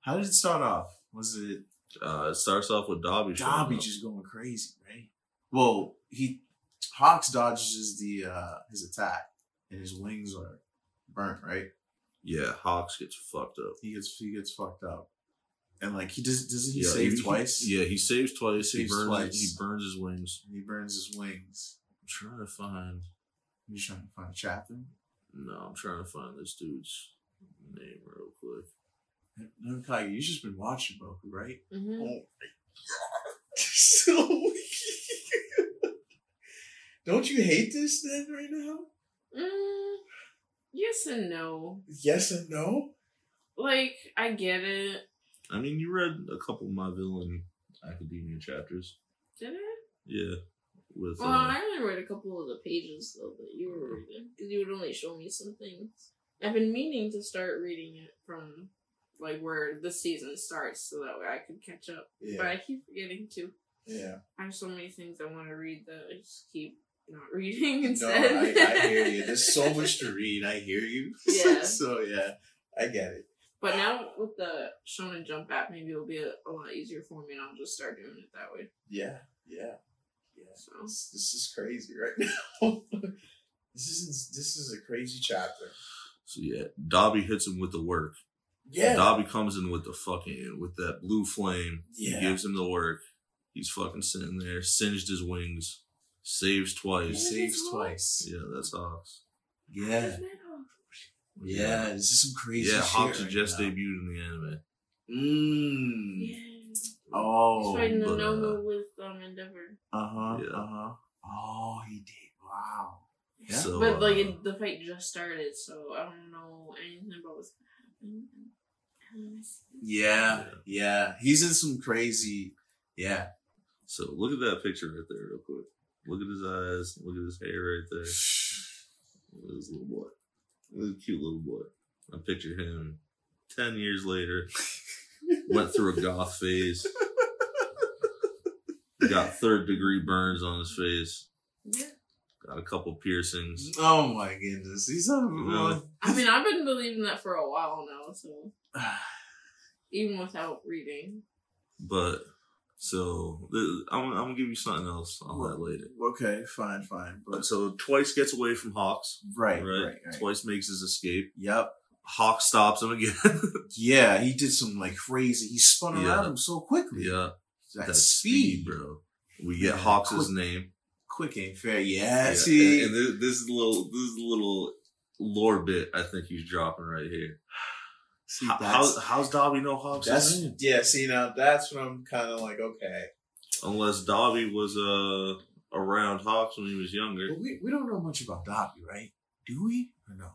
How did it start off? Was it Uh, it starts off with Dabi. Dabi just going crazy, right? Well, he Hawks dodges the uh his attack, and his wings are burnt, right? Yeah, Hawks gets fucked up. He gets he gets fucked up, and like he does doesn't he yeah, save twice? Yeah, he saves twice. He, Saves burns. twice. He burns his wings. And he burns his wings. I'm trying to find. He's trying to find a chapter. No, I'm trying to find this dude's name real quick. No, Kage, you've just been watching Boku, right? hmm Oh my god. so Don't you hate this then right now? Mm, yes and no. Yes and no? Like I get it. I mean, you read a couple of my villain academia chapters. Did I? Yeah, with Well, uh, I only read a couple of the pages though that you were reading because you would only show me some things. I've been meaning to start reading it from like where the season starts so that way I could catch up. yeah. But I keep forgetting to. Yeah. I have so many things I want to read that I just keep not reading No, instead. I, I hear you. There's so much to read. I hear you. Yeah. so yeah, I get it. but now with the Shonen Jump app, maybe it'll be a, a lot easier for me, and I'll just start doing it that way. Yeah, yeah, yeah. So This, this is crazy right now. this is this is a crazy chapter. so yeah, Dabi hits him with the work. Yeah, Dabi comes in with the fucking with that blue flame. yeah. Gives him the work. He's fucking sitting there, singed his wings, saves He twice. saves twice. Yeah, that's Hawks. Yeah, yeah. This is some crazy. Yeah, shit Hawks right just now. debuted in the anime. Mmm. Yeah. Oh. He's fighting the but, uh, Nomu with um Endeavor. Uh huh. Yeah. Uh huh. Oh, he did. Wow. Yeah. So, but like uh, the fight just started, so I don't know anything about what's gonna happen. Yeah, yeah. He's in some crazy. Yeah. So look at that picture right there, real quick. Look at his eyes. Look at his hair right there. This little boy. This cute little boy. I picture him 10 years later. Went through a goth phase. Got third degree burns on his face. Yeah. Got a couple piercings. Oh my goodness. He's not. Really? I mean, I've been believing that for a while now, so even without reading. But, so, I'm, I'm gonna give you something else on that later. okay, fine, fine. But But so, Twice gets away from Hawks. right, Right? right, right. Twice makes his escape. Yep. Hawk stops him again. Yeah, he did some like crazy. He spun around Yeah. him so quickly. yeah. That, That speed, speed, bro. We get Hawks' name. Quick ain't fair. Yeah, Yeah, see, and, and this, this is a little this is a little lore bit I think he's dropping right here. see How, how's how's Dabi know Hawks' that's name? yeah. See now, that's when I'm kind of like. Okay, Unless Dabi was uh around Hawks when he was younger. but we we don't know much about Dabi, right? Do we or no?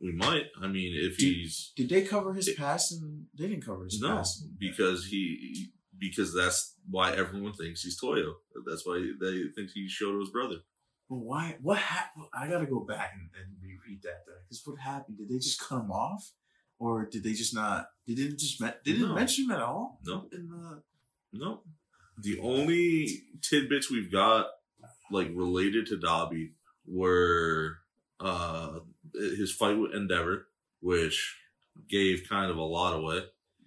We might. I mean, if Did- he's Did they cover his past? And they didn't cover his no, past. because he because that's why everyone thinks he's Toya. That's why they think he Shoto's brother. But why? What happened? I gotta go back and, and reread that. Because what happened? Did they just cut him off, or did they just not? They didn't just me- they didn't No. mention him at all No, in the. no. The only tidbits we've got like related to Dabi were uh his fight with Endeavor, which gave kind of a lot away.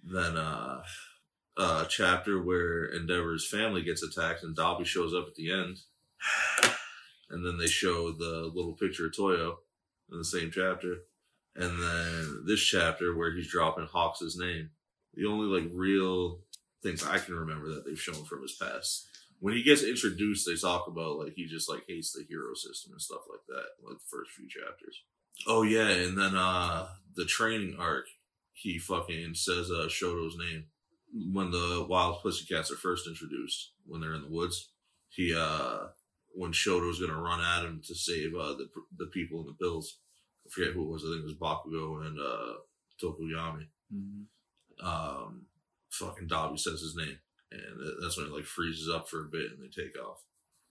Then uh a chapter where Endeavor's family gets attacked and Dabi shows up at the end. And then they show the little picture of Toya in the same chapter. And then this chapter where he's dropping Hawks' name. The only like real things I can remember that they've shown from his past. When he gets introduced, they talk about like he just like hates the hero system and stuff like that, like the first few chapters. Oh yeah, and then uh the training arc, he fucking says uh Shoto's name when the wild pussycats are first introduced when they're in the woods. He uh when Shoto's gonna run at him to save uh the the people in the pills. I forget who it was. I think it was Bakugo and uh Tokoyami um, fucking Dabi says his name, and that's when it like freezes up for a bit and they take off.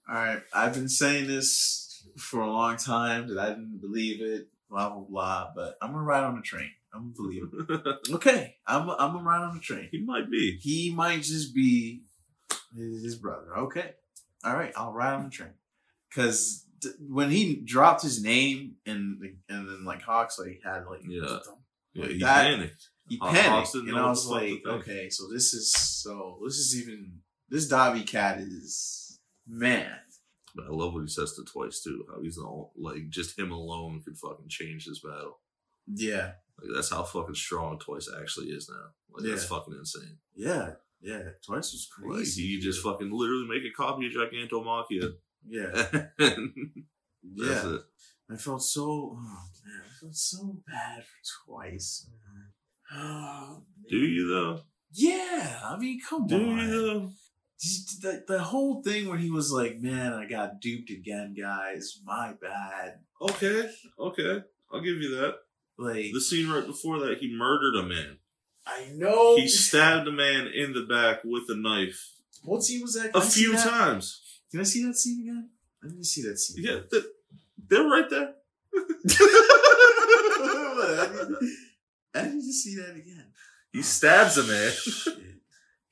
All right, I've been saying this for a long time that I didn't believe it. Blah blah blah. But I'm gonna ride on the train. I'm gonna believe it. Okay, I'm I'm gonna ride on the train. he might be. He might just be his brother. Okay, all right, I'll ride on the train. Cause th- when he dropped his name and and then like Hawks like had like Yeah. Yeah, Like he that- panicked. he panicked and I was like, okay, so this is so this is even this Dabi cat is man. But I love what he says to Twice too. How he's all like just him alone could fucking change this battle. Yeah, Like that's how fucking strong Twice actually is now. Like that's fucking insane. yeah, yeah. Twice was Like crazy. he just fucking literally make a copy of Gigantomachia. yeah, that's yeah. it. I felt so oh man, I felt so bad for Twice. Man. Oh, Do you though? Yeah, I mean, come Do on. you though? The, the whole thing where he was like, "Man, I got duped again, guys. My bad." Okay, okay. I'll give you that. Like, The scene right before that, he murdered a man. I know. He stabbed a man in the back with a knife what scene was that? a Can I see few times. Can I see that scene again? I didn't see that scene. Yeah, th- they're right there. I need- I need to see that again. He stabs a man. Oh,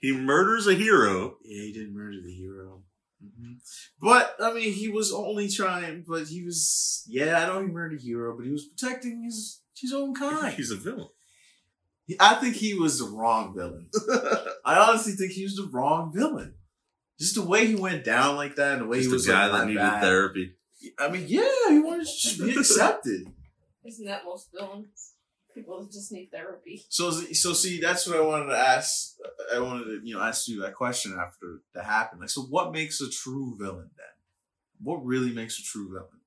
Shit. He murders a hero. Yeah, he didn't murder the hero. hmm But I mean, he was only trying. But he was. Yeah, I know he murdered the hero, but he was protecting his his own kind. He's a villain. I think he was the wrong villain. I honestly think he was the wrong villain. Just the way he went down like that, and the way Just he a was guy like, that needed bad." therapy. I mean, yeah, he wanted to just be accepted. Isn't that most villains? People just need therapy. So, so see, that's what I wanted to ask. I wanted to, you know, ask you that question after that happened. Like, so what makes a true villain then? What really makes a true villain,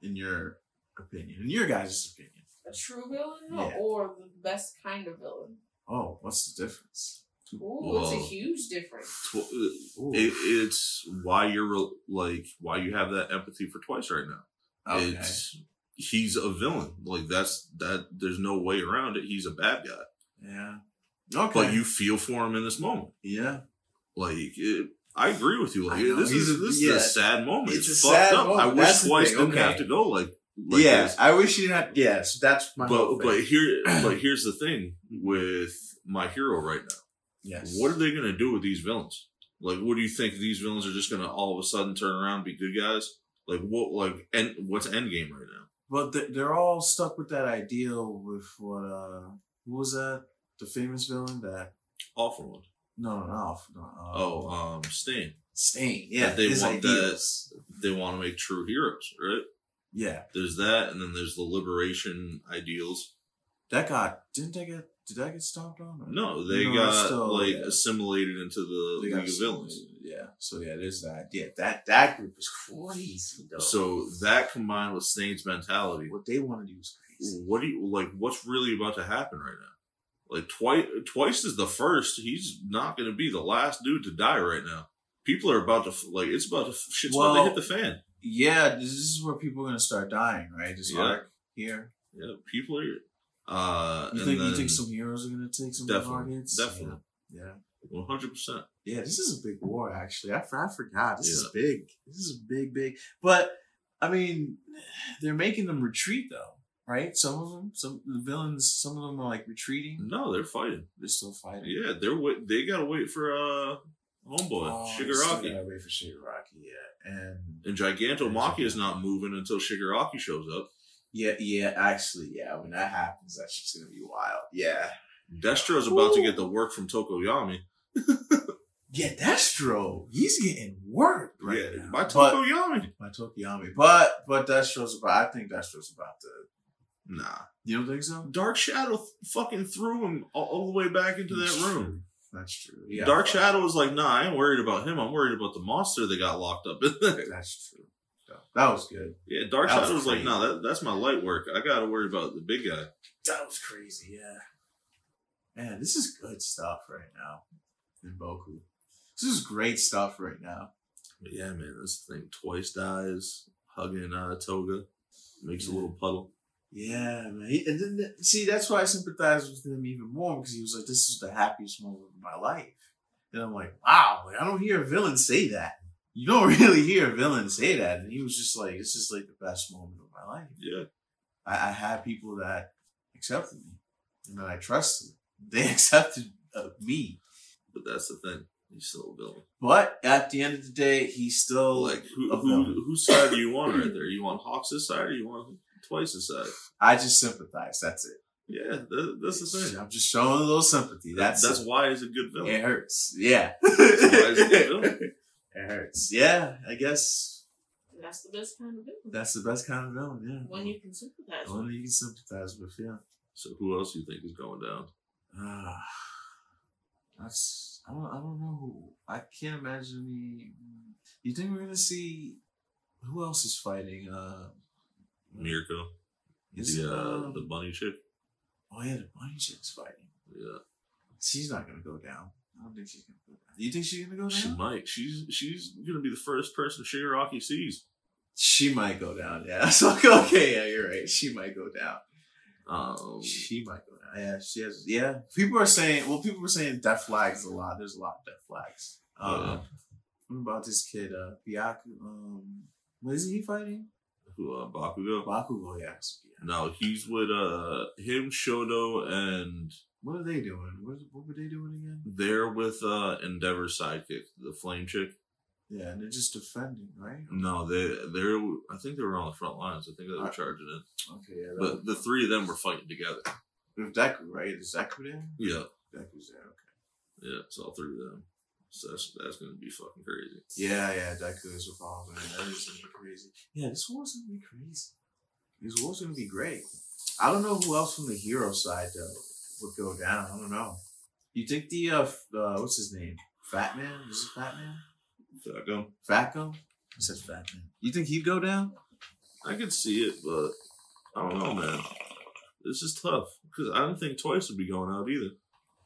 in your opinion, in your guys' opinion? A true villain Yeah. or the best kind of villain? Oh, what's the difference? Ooh, it's a huge difference. Tw- uh, it, it's why you're re- like why you have that empathy for twice right now. Okay. It's he's a villain. Like that's that. There's no way around it. He's a bad guy. yeah. Okay. But you feel for him in this moment. yeah. Like it, I agree with you. Like this He's is a- this yeah. is a sad moment. It's It's, a fucked sad up. I wish That's twice didn't Okay. have to go like Like yeah, this. I wish you didn't have. Yeah, so that's my. But but here but here's the thing with my hero right now. yes, What are they gonna do with these villains? Like, what do you think these villains are just gonna all of a sudden turn around and be good guys? Like what? Like and what's Endgame right now? But they- they're all stuck with that ideal with what? uh Who was that? The famous villain that? Awful one. No, no, no. no uh, Oh, um, Stain. Stain. Yeah, That they want ideals. They want to make true heroes, right? Yeah, There's that, and then there's the liberation ideals. that got didn't they get? Did that get stomped on? or- No, they No, got still- like yeah. assimilated into the They League of Villains. Yeah. So yeah, there's that. Yeah, that that group is crazy though. So that combined with Stain's mentality, what they want to do is crazy. what do you like? What's really about to happen right now? Like twice, twice is the first. He's not going to be the last dude to die right now. People are about to like it's about to shit's about Well- to hit the fan. Yeah, this is where people are gonna start dying, right? This Yeah. arc here. Yeah, people are. Uh, You think you think some heroes are gonna take some Definitely, hard hits? definitely. Yeah. One hundred percent. Yeah, this is a big war, actually. I, I forgot. This is big. This is big, big. But I mean, they're making them retreat though, right? Some of them, some the villains, some of them are like retreating. No, they're fighting. They're still fighting. Yeah, they're wait. They gotta wait for uh homeboy Oh, they Shigaraki. gotta wait for Shigaraki, yeah. And And Gigantomachia is not moving until Shigaraki shows up. yeah, yeah, actually, yeah. When that happens, that's just gonna be wild. Yeah. Destro's about to get the work from Tokoyami. Yeah, Destro, he's getting worked right yeah, now. by But- Tokoyami. by Tokoyami. But but Destro's about. I think Destro's about to. Nah. You don't think so? Dark Shadow th- fucking threw him all, all the way back into that room. true. That's true. Yeah, Dark but- Shadow was like, nah, I ain't worried about him. I'm worried about the monster that got locked up in there. That's true. That was good. Yeah, Dark That Shadow was like, crazy. nah, that, that's my light work. I gotta worry about the big guy. That was crazy. Yeah. Man, this is good stuff right now in Boku. This is great stuff right now. But yeah, man, this thing twice dies, hugging uh, Toga, makes a little puddle. Yeah, man. He, and then, th- see, that's why I sympathize with him even more because he was like, "This is the happiest moment of my life," and I'm like, "Wow!" Like, I don't hear a villain say that. You don't really hear a villain say that, and he was just like, "This is like the best moment of my life." Yeah, I, I had people that accepted me and that I trusted. They accepted uh, me, but that's the thing. He's still a villain. but at the end of the day, he's still Like, who, a who, whose side do you want right there? You want Hawks' side or you want Twice's side? I just sympathize. That's it. Yeah, that, that's the thing. I'm just showing a little sympathy. That's that's it. why he's a good villain. It hurts. Yeah. why he's a good villain. It hurts. Yeah, I guess That's the best kind of villain. that's the best kind of villain. Yeah. One you can sympathize One with. you can sympathize with. Yeah. So who else do you think is going down? Ah. That's I don't I don't know who I can't imagine me. You think we're gonna see who else is fighting? Uh, Mirko, is the it, uh, um, the bunny chick. oh yeah, the bunny chick's fighting. Yeah, She's not gonna go down. I don't think she's gonna go down. You think she's gonna go down? she might. She's she's gonna be the first person Shigaraki sees. She might go down. Yeah. So okay, yeah, you're right. She might go down. Um, She might go down. Yeah, she has. Yeah, people are saying. Well, people were saying death flags a lot. There's a lot of death flags. Um, Yeah. What about this kid, uh, Byaku? Um, what is he fighting? who uh, Bakugo? Bakugo, yes. Yeah. No, he's with uh him, Shoto, and What are they doing? What, what were they doing again? they're with uh Endeavor's sidekick, the flame chick. Yeah, and they're just defending, right? No, they they're I think they were on the front lines. I think they were Alright. charging in. Okay, yeah. But the three of them were fighting together. with Deku, right? Is Deku there? Yeah, Deku's there. Okay. yeah, it's all three of them. So that's that's gonna be fucking crazy. Yeah, yeah. Deku is with all of them. That is gonna be crazy. Yeah, this war's gonna be crazy. This war's gonna be great. I don't know who else from the hero side though would go down. I don't know. You think the uh, uh what's his name? Fat Man? Is it Fat Man? Falco. Fatco? I said Fat Man. You think he'd go down? I could see it, but I don't know, man. This is tough because I don't think Twice would be going out either.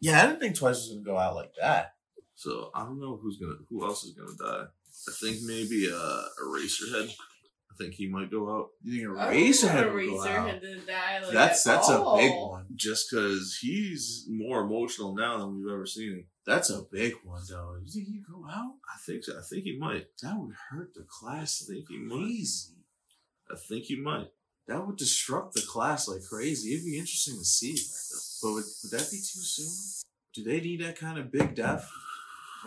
Yeah, I didn't think Twice was gonna go out like that. So I don't know who's gonna who else is gonna die. I think maybe uh Eraserhead. I think he might go out You think I Eraserhead don't would go out? Eraserhead to die like That's that. that's a big Oh. one. just because he's more emotional now than we've ever seen him. That's a big one though. You think he'd go out? I think so. I think he might. That would hurt the class I think he might. crazy. I think he might. that would disrupt the class like crazy. It'd be interesting to see. But would, would that be too soon? Do they need that kind of big death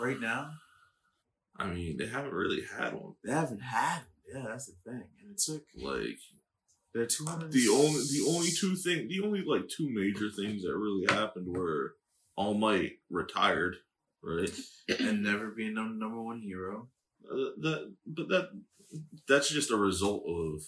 right now? I mean, they haven't really had one. They haven't had. Yeah, that's the thing. And it took Like they're two hundred. the only the only two thing the only like two major things that really happened were All Might retired, right? and never being the number one hero. Uh, that but that that's just a result of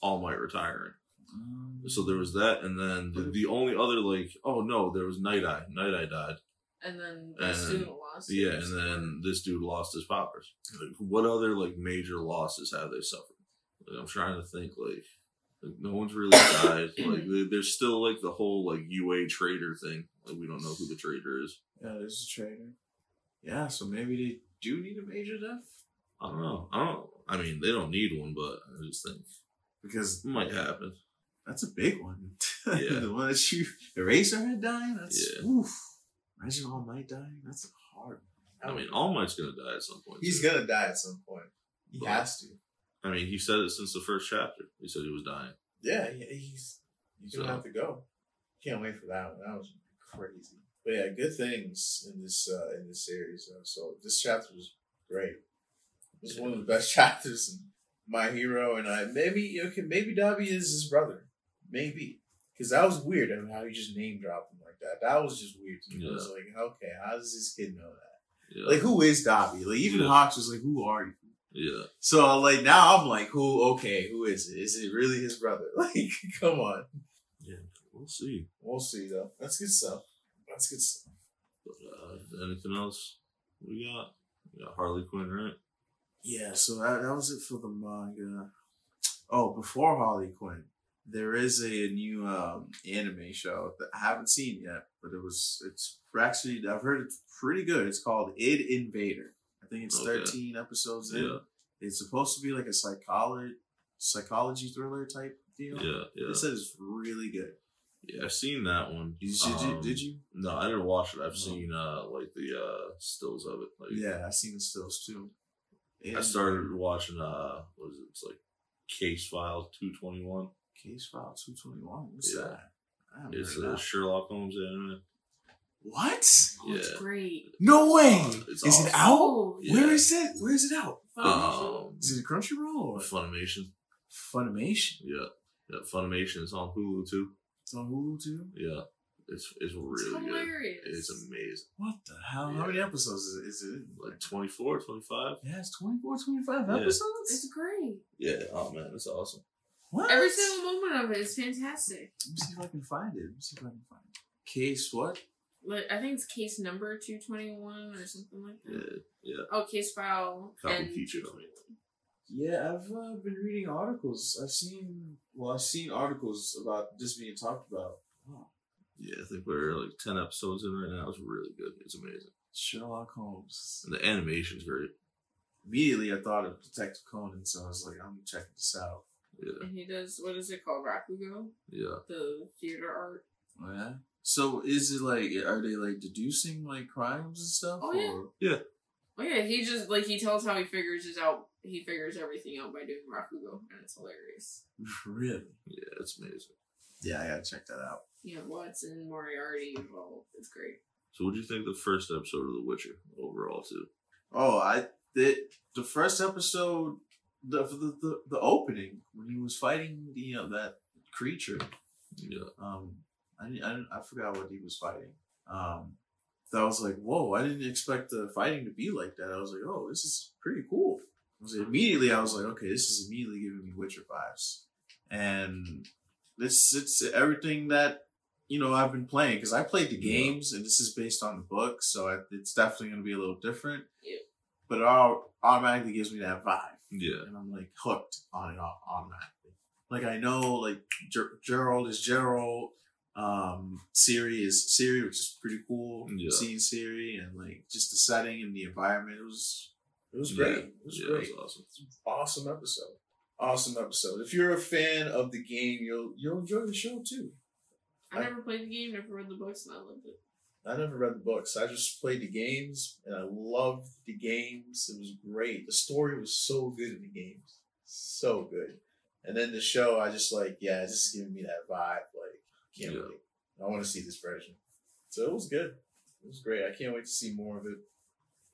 All Might retiring. Um, So there was that, and then the, the only other like oh no, there was Night Eye. Night Eye died. And then the And- student lost. Yeah, his- and then this dude lost his powers. Like, what other like major losses have they suffered? Like, I'm trying to think. Like, like no one's really died. Like, there- there's still like the whole like UA trader thing. Like, we don't know who the trader is. yeah, there's a trader. Yeah, so maybe they do need a major death I don't know. I don't. I mean, they don't need one, but I just think because it might happen. That's a big one. Yeah. the one that you Eraserhead dying. That's Yeah. oof. Imagine All Might dying. That's a hard. I mean, All Might's gonna die at some point. He's too. gonna die at some point. He But- has to. I mean, he said it since the first chapter. He said he was dying. Yeah, yeah he's he's gonna have to go. Can't wait for that one. That was crazy. But yeah, good things in this uh, in this series. Uh, so this chapter was great. It was one of the best chapters in My Hero, and I maybe okay maybe Dabi is his brother, maybe because that was weird. I mean, how he just name dropped him like that. That was just weird to me. I was like, okay, how does this kid know that? Yeah. Like who is Dabi? Like even Yeah. Hawks was like, who are you? yeah. So like now I'm like, who? Okay, who is it? Is it really his brother? Like, come on. We'll see. We'll see though. That's good stuff. That's good stuff. But, uh, anything else we got? We got Harley Quinn, right? Yeah. So that, that was it for the manga. Oh, before Harley Quinn, there is a new um, anime show that I haven't seen yet, but it was it's actually I've heard it's pretty good. It's called Id Invader. I think it's Okay. 13 episodes in. It's supposed to be like a psychology psychology thriller type deal. Yeah, yeah. It says really good. Yeah, I've seen that one. Did you, Um, did you? No, I didn't watch it. I've No. seen uh like the uh stills of it. Like Yeah, I've seen the stills too. I started watching uh what was it? It's like Case File two twenty one. Case File 221. What's Yeah. that? I It's a that. Sherlock Holmes anime. What? Oh, it's Yeah. great. No way! Uh, it's is it out? Oh, Yeah. Where is it? Where is it out? Um, Is it a Crunchyroll or Funimation. Funimation? Yeah. Yeah, Funimation is on Hulu too. It's on Hulu too. Yeah. It's it's It's really good. hilarious. It's amazing. What the hell? How many episodes is it? Is it Like 24, 25. Yeah, it's 24, 25 Yeah. episodes. It's great. Yeah. Oh man, it's awesome. What? Every single moment of it is fantastic. Let me see if I can find it. Let me see if I can find it. Case what? Like I think it's case number two twenty one or something like Yeah. that. Yeah. Oh, case file Copy and feature. 221. Yeah, I've uh, been reading articles. I've seen well, I've seen articles about this being talked about. Oh, Yeah, I think we're like 10 episodes in right now. It's really good. It's amazing. Sherlock Holmes. And the animation's great. Immediately, I thought of Detective Conan, so I was like, I'm checking this out. Yeah. And he does what is it called? Rakugo, Yeah. the theater art. Oh yeah. So is it like are they like deducing like crimes and stuff? Oh, yeah. or- Oh yeah, he just like he tells how he figures it out. He figures everything out by doing Rakugo, and it's hilarious. Really? Yeah, it's amazing. Yeah, I gotta check that out. Yeah, Watson, Moriarty involved. It's great. So, what do you think the first episode of The Witcher overall, too? Oh, I the the first episode, the the the, the opening when he was fighting the you know, that creature. Yeah. Um, I I I forgot what he was fighting. Um, that was like, whoa! I didn't expect the fighting to be like that. I was like, oh, this is pretty cool. I immediately, I was like, okay, this is immediately giving me Witcher vibes, and this it's everything that you know I've been playing because I played the Yeah. games, and this is based on the book, so I, it's definitely going to be a little different. Yeah. But it all automatically gives me that vibe Yeah. and I'm like hooked on it au- automatically. Like I know, like Ger- Gerald is Gerald, um, Ciri is Ciri, which is pretty cool. Yeah. Seeing Ciri and like just the setting and the environment, it was It was Yeah. great. It was yeah, great. It's awesome. Awesome episode. Awesome episode. If you're a fan of the game, you'll you'll enjoy the show too. I I- never played the game, never read the books, and I loved it. I never read the books. I just played the games and I loved the games. It was great. The story was so good in the games. So good. And then the show, I just like, yeah, it's just giving me that vibe. Like, can't Yeah. wait. I want to see this version. So it was good. It was great. I can't wait to see more of it.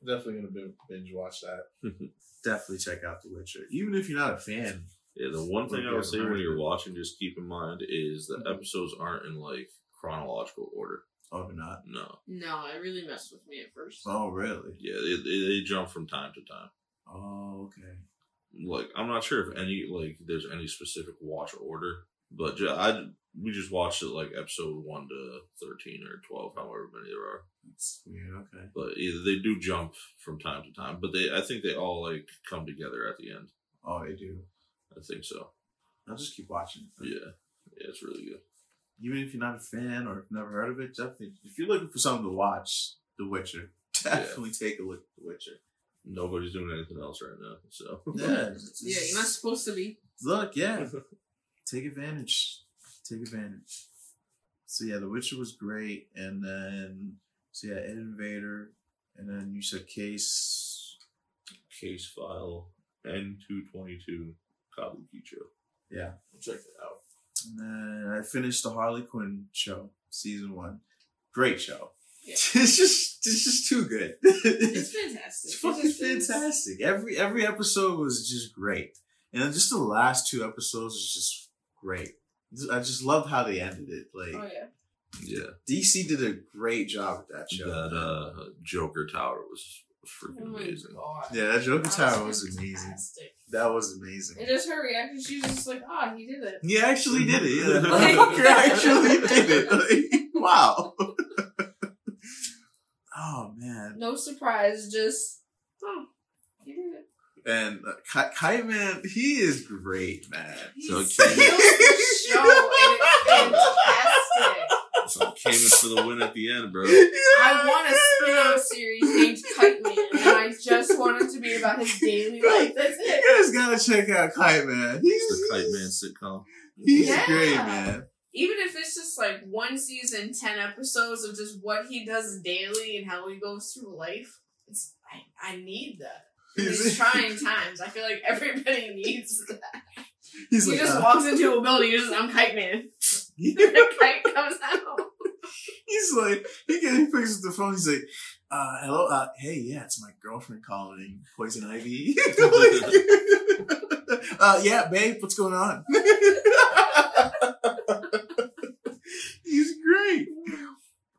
Definitely gonna binge watch that. Definitely check out The Witcher, even if you're not a fan. Yeah, the one thing I Okay, would say when you're watching, just keep in mind is that Mhm. episodes aren't in like chronological order. Oh, you're not. No. No, it really messed with me at first. Oh, really? Yeah, they, they, they jump from time to time. Oh, okay. Like, I'm not sure if any, like, there's any specific watch order, but ju- I, we just watched it like episode 1 to 13 or 12, however many there are. That's weird. Okay. But either they do jump from time to time, but they, I think they all like come together at the end. Oh, they do. I think so. I'll just keep watching. it. Yeah. Yeah, it's really good. Even if you're not a fan or never heard of it, definitely. If you're looking for something to watch, The Witcher. Definitely take a look at The Witcher. Nobody's doing anything else right now, so. Yeah. Yeah, you're not supposed to be. Look, yeah. Take advantage. Take advantage. So yeah, The Witcher was great, and then so yeah, Ed Invader, and then you said Case. Case file N222 Kabukicho. Yeah, Check it out. and then I finished the Harley Quinn show, season one. Great show. Yeah. it's just it's just too good. It's fantastic. It's It fucking just is- fantastic. Every every episode was just great, and then just the last two episodes is just great. I just loved how they ended it. Like Oh yeah. Yeah. DC did a great job with that show. That uh, Joker Tower was, was Oh freaking my amazing. god. yeah, that Joker That Tower was amazing. That was amazing. And just her reaction, she was just like, "Ah, he did it." He actually did it. Yeah, the Like- fucker actually did it. Like, wow. oh man. No surprise, just oh, he did it. And uh, Ki- Kite Man, he is great, man. He So steals Kate- the show, and it's fantastic. So came in for the win at the end, bro. I want a spin-off series named Kite Man, and I just want it to be about his daily life. That's it. You guys gotta check out Kite Man. He's The Kite Man sitcom. He's Yeah. great, man. Even if it's just like one season, ten episodes of just what he does daily and how he goes through life, it's I, I need that. These trying times, I feel like everybody needs that. He's he like, just uh, walks into a building, he's just I'm Kite Man. he's the kite comes out. He's like, he, get, he picks up the phone. He's like, uh, hello, uh, hey, yeah, it's my girlfriend calling, Poison Ivy. uh, yeah, babe, what's going on? he's great.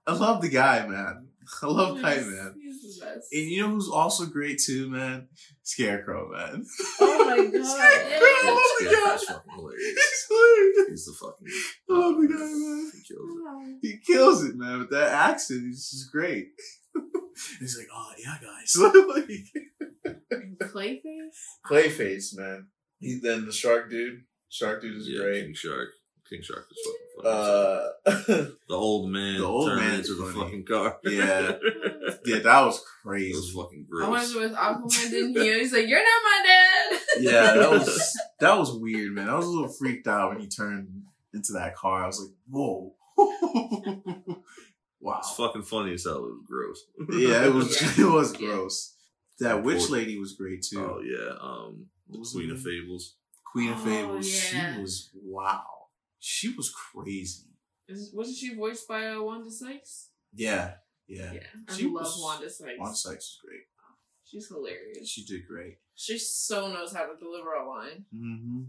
I love the guy, man. I love Kite Man. He's the best. And you know who's also great too, man? Scarecrow, man. Oh my god. Scarecrow, oh my Yeah, god. that's fucking hilarious. He's hilarious. He's the fucking. I love the guy, man. He kills it. He kills it, man, with that accent. He's just great. He's like, oh yeah, guys. Clayface? Clayface, man. He then the shark dude. Shark dude is Yeah, great. King Shark. King Shark is fucking funny. Uh, the old man The old turned man's into the fucking car. Yeah. yeah, that was crazy. it crazy. was fucking gross. I was gross. with Aquaman, didn't he? He's like, You're not my dad. Yeah, that was that was weird, man. I was a little freaked out when he turned into that car. I was like, whoa. wow. It's fucking funny as hell. It was gross. Yeah, it was Yeah. it was gross. That witch lady was great too. Oh yeah. Um, What Queen of? Fables. Queen of Oh, Fables. yeah. She was wow. She was crazy. Is, wasn't she voiced by uh, Wanda Sykes? Yeah, yeah. Yeah. I She love was- Wanda Sykes. Wanda Sykes is great. She's hilarious. She did great. She so knows how to deliver a line. Mm-hmm.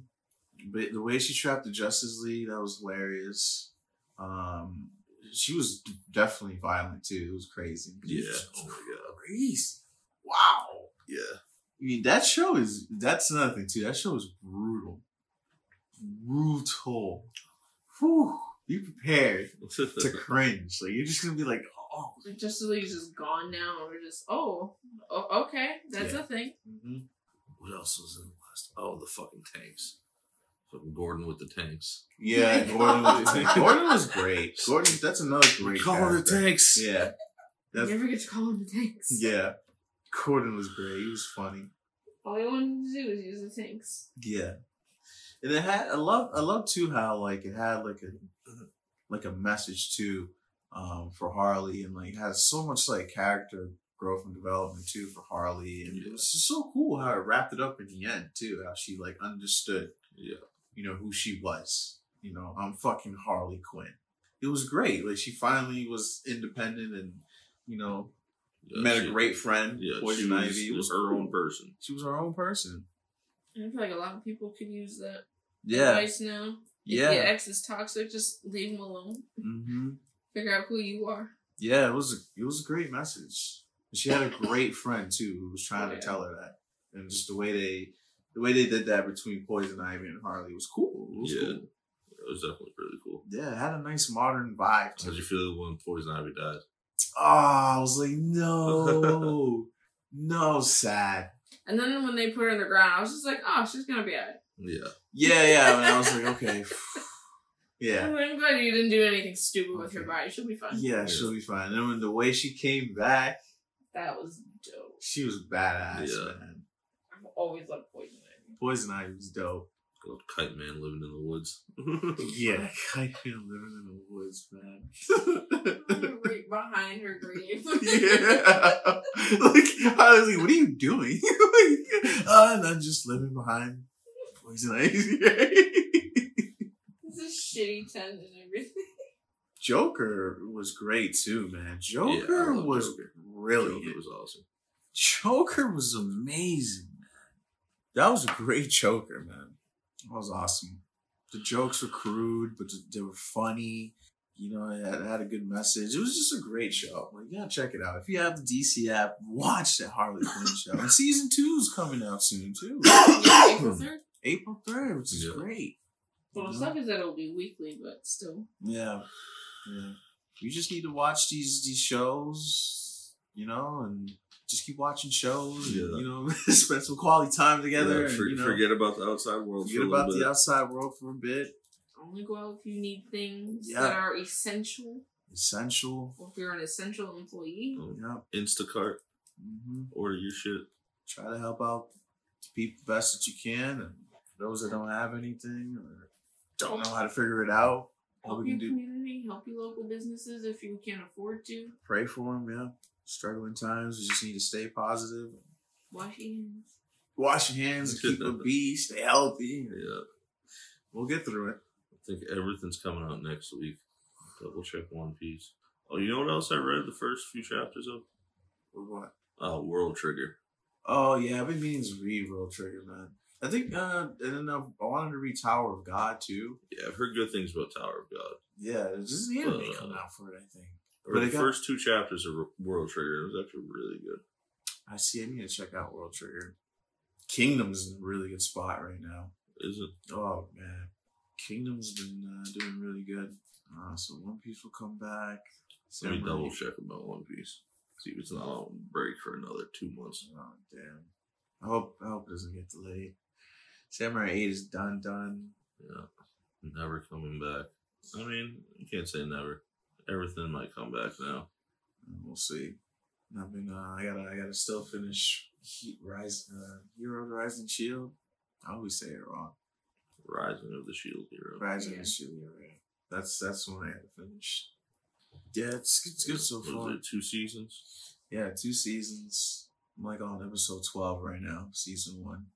But the way she trapped the Justice League, that was hilarious. Um, she was definitely violent too. It was crazy. Yeah. Was Oh my god. crazy. Wow. Yeah. I mean, that show is that's another thing too. That show is brutal, brutal. Whew. Be prepared to cringe. Like you're just gonna be like, oh. Like Justice League is just gone now, and we're just, oh, oh okay, that's Yeah. a thing. Mm-hmm. what else was in the last? Oh, the fucking tanks. Fucking Gordon with the tanks. Yeah, Gordon. Was, Gordon was great. Gordon, that's another great. Call the tanks. Yeah, You never get to call him the tanks. yeah. Gordon was great. He was funny. All he wanted to do was use the tanks. Yeah, and it had. I love. I love too how like it had like a like a message too um, for Harley, and like has so much like character growth and development too for Harley, and it was just so cool how it wrapped it up in the end too. How she like understood Yeah. you know, who she was. You know, I'm fucking Harley Quinn. It was great. Like she finally was independent and, you know, Yeah, met she- a great friend, Yeah, Poison she was, Ivy. It was was her cool. own person. She was her own person. I feel like a lot of people could use that Yeah. advice now. If Yeah. your ex is toxic, just leave him alone. hmm Figure out who you are. Yeah, it was a, it was a great message. She had a great friend too who was trying Oh, to tell her that, and just the way they the way they did that between Poison Ivy and Harley was cool. It was Yeah. cool. It was definitely really cool. Yeah, it had a nice modern vibe. To How'd you feel when Poison Ivy died? Oh, I was like, no, no, sad. And then when they put her in the ground, I was just like, oh, she's gonna be alright. Yeah. Yeah, yeah. And I was like, okay, yeah, I'm glad you didn't do anything stupid with her body. She'll be fine. yeah, she'll be fine. And when the way she came back, That was dope. she was badass, Yeah. man. I've always loved Poison Ivy. Poison Ivy was dope. Old kite man living in the woods. Yeah, I feel living in the woods, man. right behind her grave. yeah. Like, I was like, what are you doing? like, uh, and I'm just living behind poison ivy. It's a shitty tent and everything. Joker was great too, man. Joker love was Joker. brilliant. Joker was awesome. Joker was amazing, man. That was a great Joker, man. That was awesome. The jokes were crude, but they were funny. You know, it had, it had a good message. It was just a great show. Like, you gotta check it out. If you have the DC app, watch that Harley Quinn show. And season two is coming out soon too, Yeah, April 3rd. April third, which is Yeah. great. Well, the stuff is that it'll be weekly, but still. Yeah, yeah. You just need to watch these these shows, you know, and just keep watching shows. And, Yeah. you know, spend some quality time together. Yeah, and, you know, forget about the outside world. forget for a about bit. the outside world for a bit. Only go out if you need things Yeah. that are essential, Essential. or if you're an essential employee. Oh, Yeah. Instacart, hmm order your shit. Try to help out the people best that you can, and for those that don't have anything or don't know how to figure it out, all Help we your can do community, help your local businesses if you can't afford to. pray for them. Yeah. Struggling times, we just need to stay positive. Wash your hands. Wash your hands keep a bee. Stay healthy. Yeah. We'll get through it. I think everything's coming out next week. Double check One Piece. Oh, you know what else I read the first few chapters of? What? Uh, World Trigger. Oh yeah, I've been meaning to read World Trigger, man. I think, uh, and then I wanted to read Tower of God too. Yeah, I've heard good things about Tower of God. Yeah, there's just an anime Uh, coming out for it. I think. But the got- first two chapters of World Trigger. It was actually really good. I see. I need to check out World Trigger. Kingdom's in a really good spot right now. Is it? Oh man, Kingdom's been uh, doing really good. Uh, so One Piece will come back. Let me double check about One Piece. See if it's not on break for another two months. Oh damn! I hope I hope it doesn't get delayed. Samurai Eight is done. Done. Yeah. Never coming back. I mean, you can't say never. Everything might come back now. We'll see. I've been. Uh, I gotta. I gotta still finish. He, Rise. Uh, Hero Rising Shield. I always say it wrong. Rising of the Shield Hero. Rising Yeah. Of the Shield. Hero. That's that's the one I had to finish. Yeah, it's it's good so far. it two seasons? Yeah, two seasons. I'm like on episode twelve right now, season one.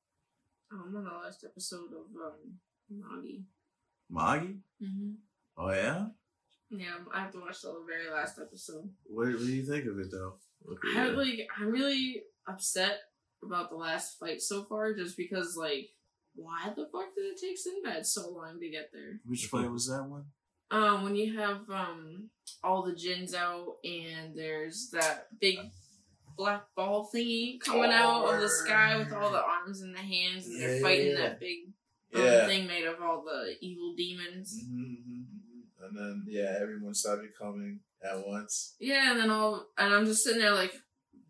Oh, I'm on the last episode of um, Nagi. Magi. Mm-hmm. Oh yeah. Yeah, I have to watch the very last episode. What, what do you think of it though? I yeah. like. I'm really upset about the last fight so far, just because like, why the fuck did it take Sinbad so long to get there? Which fight was that one? Um, when you have um all the djinns out and there's that big black ball thingy coming out of the sky with all the arms and the hands, and they're yeah, fighting yeah. that big Yeah. thing made of all the evil demons. Mm-hmm, And then yeah, everyone started coming at once. Yeah, and then all, and I'm just sitting there like,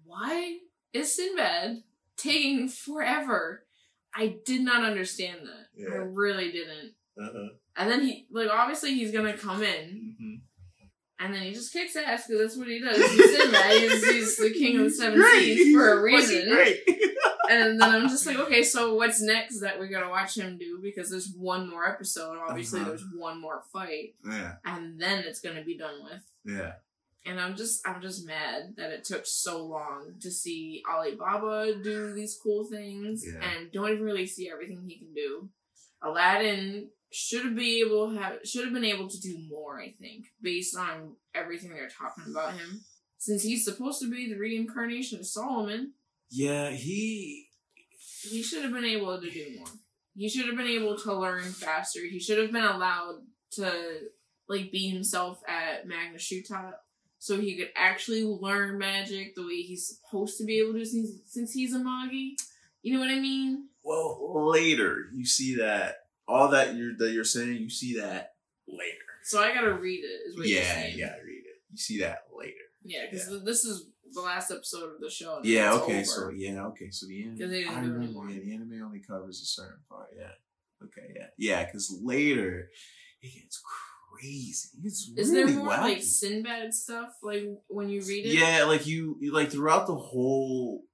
why is Sinbad taking forever? I did not understand that. I really didn't. Uh-huh. And then he, like, obviously he's gonna come in, Mm-hmm. And then he just kicks ass because that's what he does. He's Sinbad. he's, he's the king of the seven Great. seas for a reason. And then I'm just like, okay, so what's next that we're gonna watch him do? Because there's one more episode. Obviously, Uh-huh. there's one more fight, yeah. and then it's gonna be done with. Yeah. And I'm just I'm just mad that it took so long to see Alibaba do these cool things Yeah. and don't even really see everything he can do. Aladdin should have been able have should have been able to do more. I think based on everything they're talking about him, since he's supposed to be the reincarnation of Solomon. Yeah, he he should have been able to do more. He should have been able to learn faster. He should have been allowed to like be himself at Magnostadt so he could actually learn magic the way he's supposed to be able to since, since he's a Magi. You know what I mean? Well, later you see that all that you're that you're saying, you see that later. So I gotta read it. Is what Yeah, you gotta read it. You see that later. Yeah, because this is the last episode of the show. Yeah. Okay. over. So yeah. Okay. So the anime. 'Cause they didn't I do remember. Yeah, the anime only covers a certain part. Yeah. Okay. Yeah. Yeah. Because later it gets crazy. It's is really there more wacky. like Sinbad stuff like when you read it? Yeah, like you, you- like throughout the whole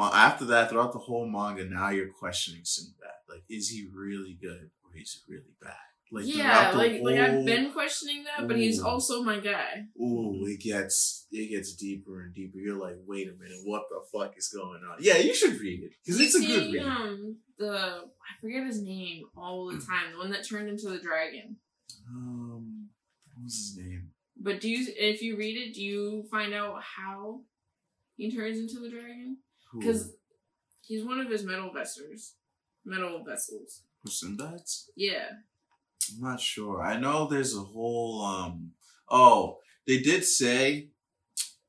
after that, throughout the whole manga, now you're questioning Sinbad. Like, is he really good or is he really bad? Like, yeah, like like I've been questioning that, but he's also my guy. Ooh, it gets it gets deeper and deeper. You're like, wait a minute, what the fuck is going on? Yeah, you should read it because it's a good read. Um, the I forget his name all the time. The one that turned into the dragon. Um, what was his name? But do you, if you read it, do you find out how he turns into the dragon? Because he's one of his metal vessels. Metal vessels. Sinbad's? Yeah. I'm not sure. I know there's a whole um oh, they did say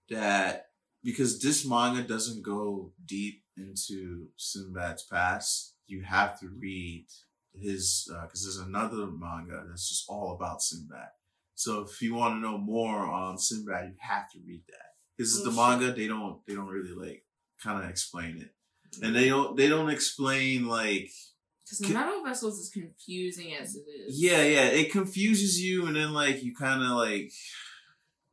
that because this manga doesn't go deep into Sinbad's past, you have to read his because there's another manga that's just all about Sinbad. So if you want to know more on Sinbad, you have to read that. Because Oh, the shit. manga, they don't they don't really like kind of explain it, and they don't they don't explain like Because the metal vessels is confusing as it is. yeah yeah it confuses you, and then like you kind of like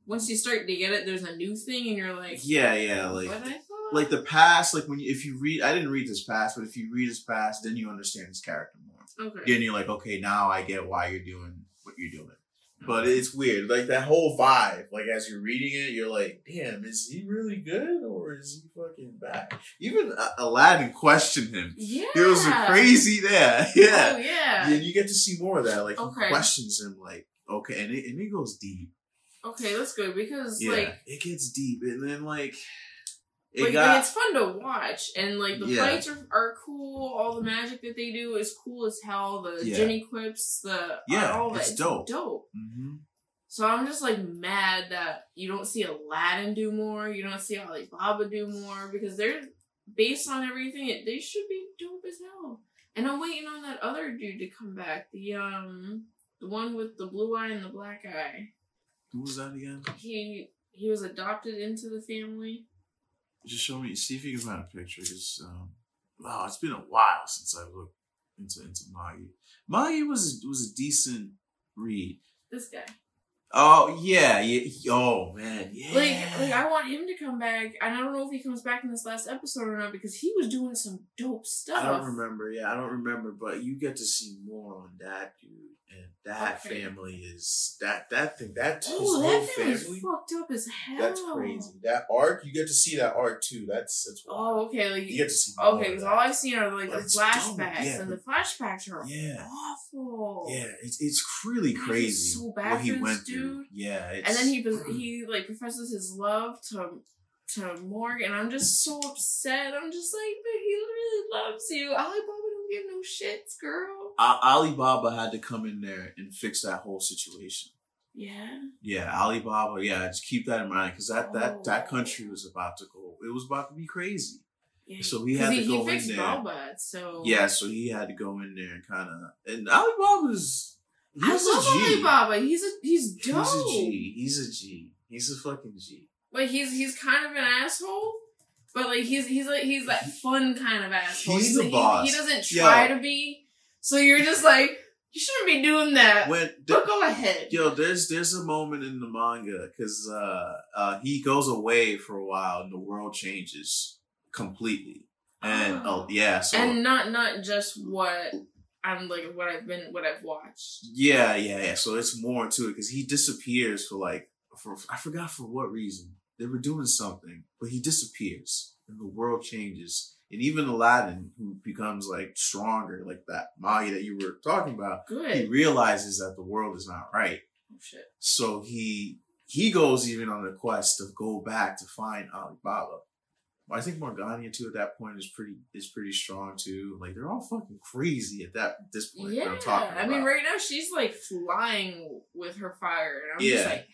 Once you start to get it, there's a new thing, and you're like, yeah yeah like what I thought? like the past like when you, if you read I didn't read this past, but if you read his past, then you understand his character more. okay. Then you're like okay now I get why you're doing what you're doing. But it's weird, like that whole vibe. Like as you're reading it, you're like, "Damn, is he really good or is he fucking bad?" Even uh, Aladdin questioned him. Yeah. It was crazy there. Yeah. Oh yeah. And you get to see more of that. Like Okay. he questions him, like, okay, and it, and it goes deep. Okay, that's good because Yeah, like it gets deep, and then like it like, got like, it's fun to watch and like the Yeah. fights are, are cool all the magic that they do is cool as hell the Yeah. Djinn Equips the Yeah, all that it's dope. dope Mhm. so i'm just like mad that you don't see aladdin do more you don't see alibaba do more because they're based on everything they should be dope as hell and i'm waiting on that other dude to come back the um the one with the blue eye and the black eye Who was that again? he he was adopted into the family Just show me. See if you can find a picture. Cause um, wow, it's been a while since I looked into into Magi. Magi was was a decent read. this guy Oh yeah, yeah. Oh man, yeah. Like, like I want him to come back, and I don't know if he comes back in this last episode or not because he was doing some dope stuff. I don't remember. Yeah, I don't remember. But you get to see more on that dude, and that Okay. family is that that thing that Oh, whole that family's family. fucked up as hell. That's crazy. That arc, you get to see that arc too. That's that's wild. Oh, okay. Like, you get to see. more okay, because all I've seen are like But the flashbacks, yeah, and the flashbacks are Yeah. awful. Yeah, it's it's really crazy so bad what he went through. Dude. Yeah, it's, And then he he like professes his love to to Morg, and I'm just so upset. I'm just like, but he really loves you. Alibaba don't give no shits, girl. A- Alibaba had to come in there and fix that whole situation. Yeah. Yeah, Alibaba. Yeah, just keep that in mind because that that that Oh. country was about to go. It was about to be crazy. Yeah, So he had to he, go he in there. So Yeah, so he had to go in there and kind of. And Alibaba's. I He's love a G. Alibaba. He's a he's dope. He's a G. He's a G. He's a fucking G. Like he's he's kind of an asshole, but like he's he's like he's that fun kind of asshole. He's the like, boss. He, he doesn't try Yo. to be. So you're just like you shouldn't be doing that. When but go ahead. Yo, there's there's a moment in the manga because uh, uh, he goes away for a while and the world changes completely. And oh, yeah, so and not not just what I'm like what I've been what I've watched. yeah, yeah, yeah. So it's more to it because he disappears for like for I forgot for what reason they were doing something, but he disappears and the world changes. And even Aladdin, who becomes like stronger, like that Magi that you were talking about, he realizes that the world is not right. Oh, shit. So he he goes even on a quest to go back to find Alibaba. I think Morgiana too at that point is pretty is pretty strong too. Like they're all fucking crazy at that this point. that Yeah. I'm talking I mean, right now she's like flying with her fire, and I'm Yeah. just like,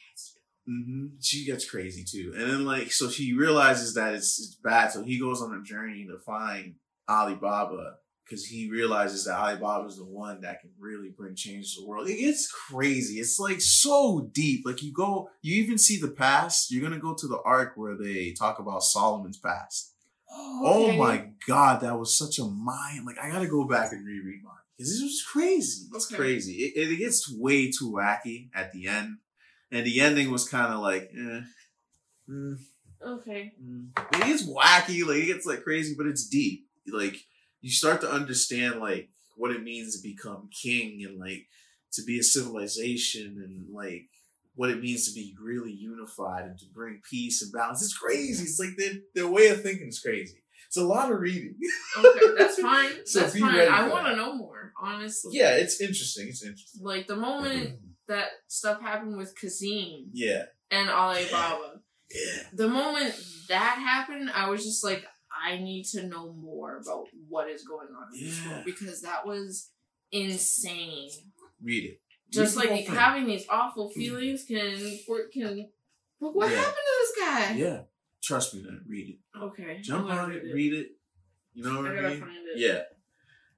hmm She gets crazy too, and then like so she realizes that it's it's bad. So he goes on a journey to find Alibaba because he realizes that Alibaba is the one that can really bring change to the world. It gets crazy. It's like so deep. Like you go, you even see the past. You're gonna go to the arc where they talk about Solomon's past. Oh okay. my god, that was such a mind. Like I gotta go back and reread mine because this was crazy. It's Okay. crazy. It, it gets way too wacky at the end, and the ending was kind of like, eh, mm, Okay. mm. it gets wacky. Like it gets like crazy, but it's deep. Like you start to understand like what it means to become king and like to be a civilization and like what it means to be really unified and to bring peace and balance. It's crazy. It's like their their way of thinking is crazy. It's a lot of reading. Okay, that's fine. So that's be fine. ready I want to know more, honestly. yeah, it's interesting. It's interesting. Like the moment that stuff happened with Cassim Yeah. and Alibaba, Yeah. the moment that happened, I was just like, I need to know more about what is going on in this world because that was insane. Read it. Just Read like whole having these awful feelings can can. But what Yeah. happened to this guy? Yeah. Trust me, man. Read it. Okay, Jump on gonna it. Read it. You know what I I, mean? find it. Yeah.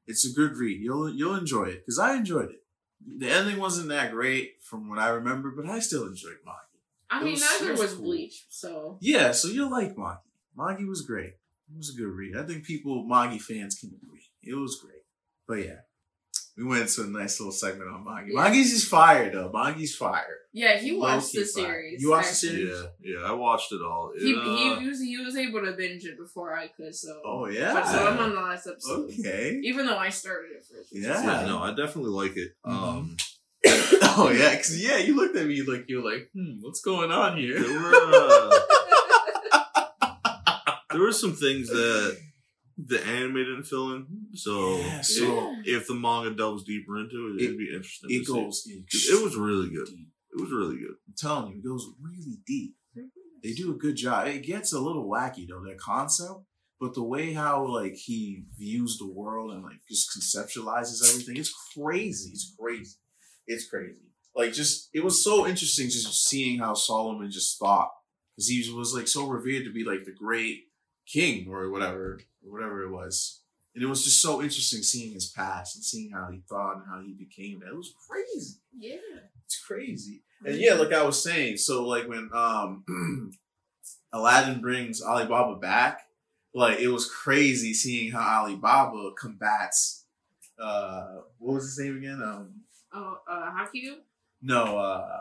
It's a good read. You'll you'll enjoy it because I enjoyed it. The ending wasn't that great from what I remember, but I still enjoyed Magi. I It mean, was- neither was was cool. Bleach, so Yeah, so you'll like Magi. Magi was great. It was a good read. I think people, Magi fans, can agree. It was great. But yeah, we went into a nice little segment on Magi. Yeah. Magi's just fire though. Magi's fire. yeah, he watched Low-key the fire. series. You watched the series? Yeah, yeah, I watched it all. It, He, uh, he was he was able to binge it before I could, so Oh so, yeah. so I'm on the last episode. Okay. Even though I started it first. Yeah. yeah, no, I definitely like it. Mhm. Um, oh yeah, because yeah, you looked at me like you're like, hmm, what's going on here? there were uh, there were some things that the anime didn't fill in. So, Yeah, it- so- if the manga delves deeper into it, It- it'd be interesting. It to see. goes. It was really good. deep. It was really good. I'm telling you, it goes really deep. They do a good job. It gets a little wacky though, their concept, but the way how like he views the world and like just conceptualizes everything, it's crazy. It's crazy. It's crazy. Like just it was so interesting just seeing how Solomon just thought because he was like so revered to be like the great king or whatever, whatever it was. And it was just so interesting seeing his past and seeing how he thought and how he became that. It was crazy. Yeah. It's crazy. And yeah, like I was saying, so like when um Aladdin brings Alibaba back, like it was crazy seeing how Alibaba combats uh what was his name again? Um Oh, uh, Haku? no, uh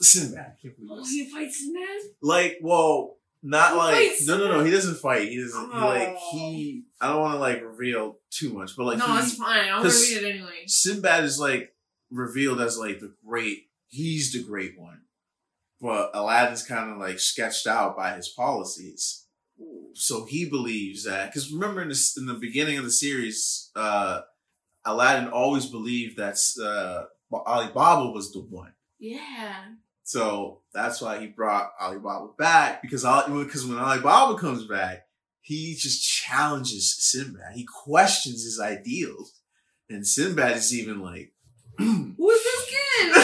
Sinbad. I can't believe Oh, he fights Ned? Like, well, not He like fights no no no, he doesn't fight. He doesn't he, like Oh. he I don't wanna like reveal too much, but like no, he, that's fine. 'cause- read it anyway. Sinbad is like revealed as like the great. He's the great one, but Aladdin's kind of like sketched out by his policies. So he believes that because remember in the in the beginning of the series, uh, Aladdin always believed that uh, Alibaba was the one. Yeah. So that's why he brought Alibaba back because because when Alibaba comes back, he just challenges Sinbad. He questions his ideals, and Sinbad is even like, Who is this kid?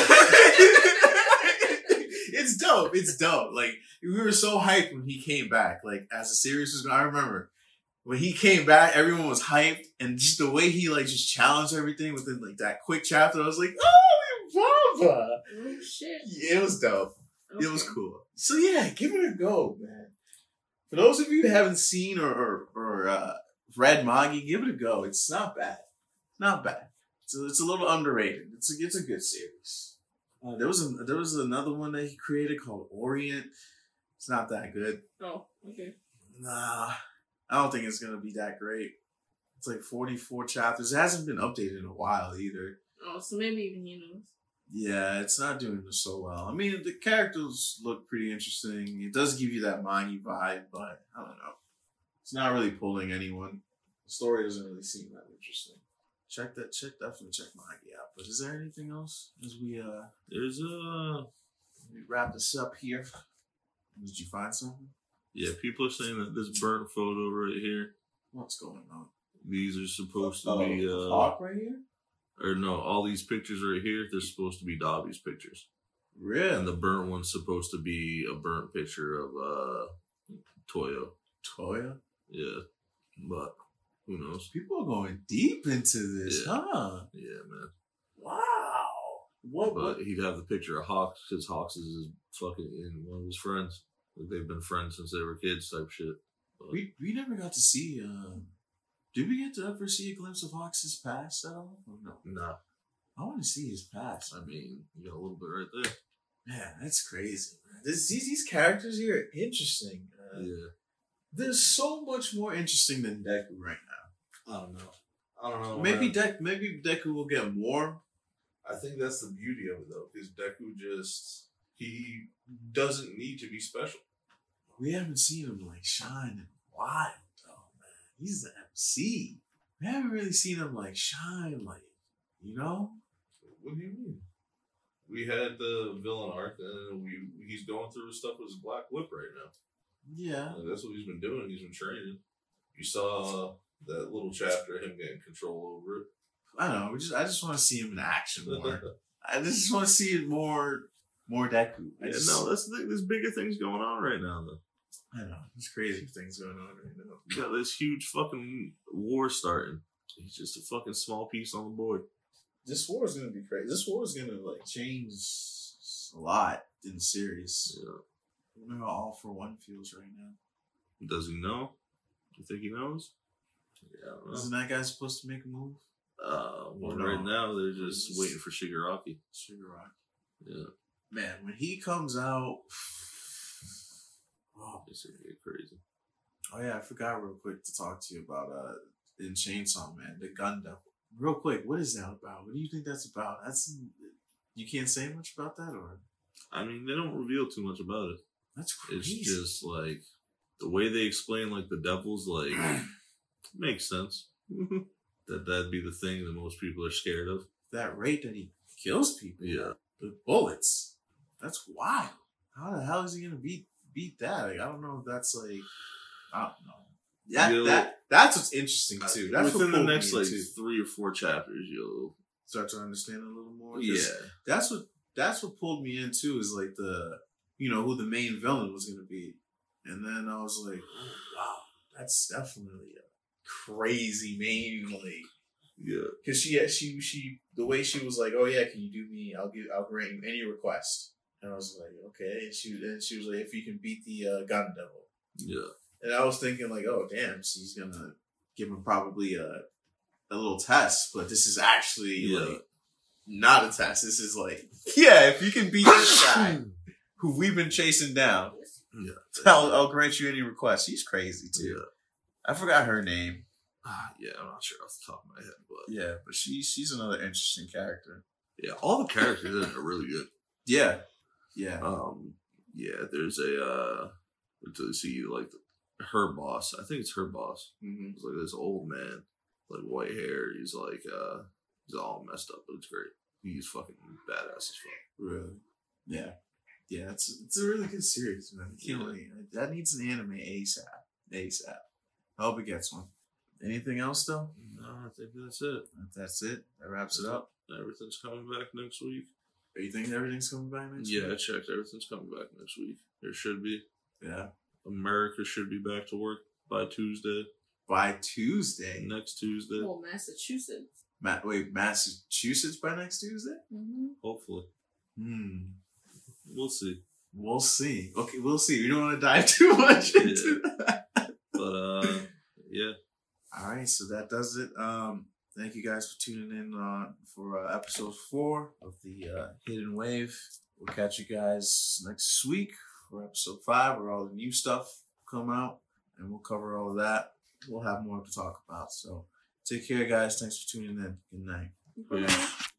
it's dope. It's dope. Like we were so hyped when he came back. Like as the series was going, I remember when he came back, everyone was hyped, and just the way he like just challenged everything within like that quick chapter, I was like, oh. oh, shit. Yeah, it was dope. It was cool. So yeah, give it a go, man. For those of you who haven't seen or or, or uh, read Magi, give it a go. It's not bad. Not bad. It's a, it's a little underrated. It's a it's a good series. Uh, there was a, there was another one that he created called Orient. It's not that good. Oh, okay. Nah, I don't think it's gonna be that great. It's like forty four chapters. It hasn't been updated in a while either. Oh, so maybe even he knows. Yeah, it's not doing so well. I mean, the characters look pretty interesting. It does give you that Magi vibe, but I don't know. it's not really pulling anyone. The story doesn't really seem that interesting. Check that. Check definitely check Magi out. But is there anything else as we uh There's uh we wrap this up here? Did you find something? yeah, people are saying that this burnt photo right here, What's going on? these are supposed to Oh, be uh Hawk right here. Or no, all these pictures right here, they're supposed to be Dabi's pictures. Really? And the burnt one's supposed to be a burnt picture of uh Toyo. Toya. Yeah. But who knows? People are going deep into this, Yeah. huh? Yeah, man. Wow. What? But what? he'd have the picture of Hawks because Hawks is his fucking in one of his friends. Like they've been friends since they were kids, type shit. But We we never got to see. Um, did we get to ever see a glimpse of Hawks' past at all? Or no. nah, I want to see his past. I mean, you got a little bit right there. Man, that's crazy. Man. This, these these characters here are interesting. Uh, Yeah. They're so much more interesting than Deku right now. I don't know. I don't know. maybe man. Dek maybe Deku will get more. I think that's the beauty of it though, because Deku just he doesn't need to be special. We haven't seen him like shine in a while. He's the MC. We haven't really seen him like shine, like you know. What do you mean? We had the villain arc, and we he's going through his stuff with his black whip right now. Yeah. Like, that's what he's been doing. He's been training. You saw that little chapter of him getting control over it. I don't know. We just I just want to see him in action more. I just want to see it more, more Deku. I Yeah, just, no, that's the thing. There's bigger things going on right now, though. I don't know. There's crazy things going on right now. You got this huge fucking war starting. He's just a fucking small piece on the board. This war is gonna be crazy. This war is gonna like change a lot in the series. Yeah. I don't know how All for One feels right now. Does he know? You think he knows? Yeah, I don't know. Isn't that guy supposed to make a move? Uh, well, no? right now they're just waiting for Shigaraki. Shigaraki. Yeah, Man, when he comes out, oh, it's gonna crazy. oh yeah, I forgot real quick to talk to you about uh in Chainsaw Man, the Gun Devil. Real quick, what is that about? What do you think that's about? That's you can't say much about that, or I mean, they don't reveal too much about it. that's crazy. It's just like the way they explain like the devil's like makes sense. that that'd be the thing that most people are scared of. that rate that he kills people. Yeah. with bullets. That's wild. How the hell is he gonna beat beat that? Like, I don't know if that's like I don't know. That, You'll- that that's what's interesting too. That's Within the next like into- three or four chapters, you'll start to understand a little more. yeah. that's what that's what pulled me into is like the you know who the main villain was gonna be, and then I was like, oh, wow, that's definitely a crazy main like Yeah. because she she she the way she was like, oh yeah, can you do me? I'll give I'll grant you any request. And I was like, okay. And she and she was like, if you can beat the uh, Gun Devil. Yeah. And I was thinking like, oh damn, she's gonna give him probably a a little test, but this is actually Yeah. like not a test. This is like, yeah, if you can beat this guy who we've been chasing down, Yeah. I'll, I'll grant you any request. She's crazy too. Yeah. I forgot her name. Ah, yeah, I'm not sure off the top of my head, but Yeah, but she she's another interesting character. yeah, all the characters in it are really good. Yeah, yeah. Um, yeah, there's a uh, to see like her boss. I think it's her boss. hmm It's like this old man, like white hair. He's like uh, he's all messed up, but it's great. He's fucking badass as fuck. Really? Yeah. Yeah, it's it's a really good series, man. Can't Yeah. That needs an anime ASAP. ASAP. I hope it gets one. Anything else though? No, I think that's it. That's it. That wraps it up. Everything's coming back next week. Are you thinking everything's coming back next Yeah, I checked. Everything's coming back next week. There should be. Yeah. America should be back to work by Tuesday. By Tuesday. Next Tuesday, Well, Massachusetts. Ma- wait, Massachusetts by next Tuesday? Mm-hmm. hopefully. Hmm. We'll see. We'll see. Okay, we'll see. We don't want to dive too much into that. But uh, yeah, All right, so that does it. Um, thank you guys for tuning in uh, for uh, episode four of the uh, Hidden Wave. We'll catch you guys next week for episode five, where all the new stuff come out, and we'll cover all of that. We'll have more to talk about. So take care, guys. Thanks for tuning in. Good night. Peace.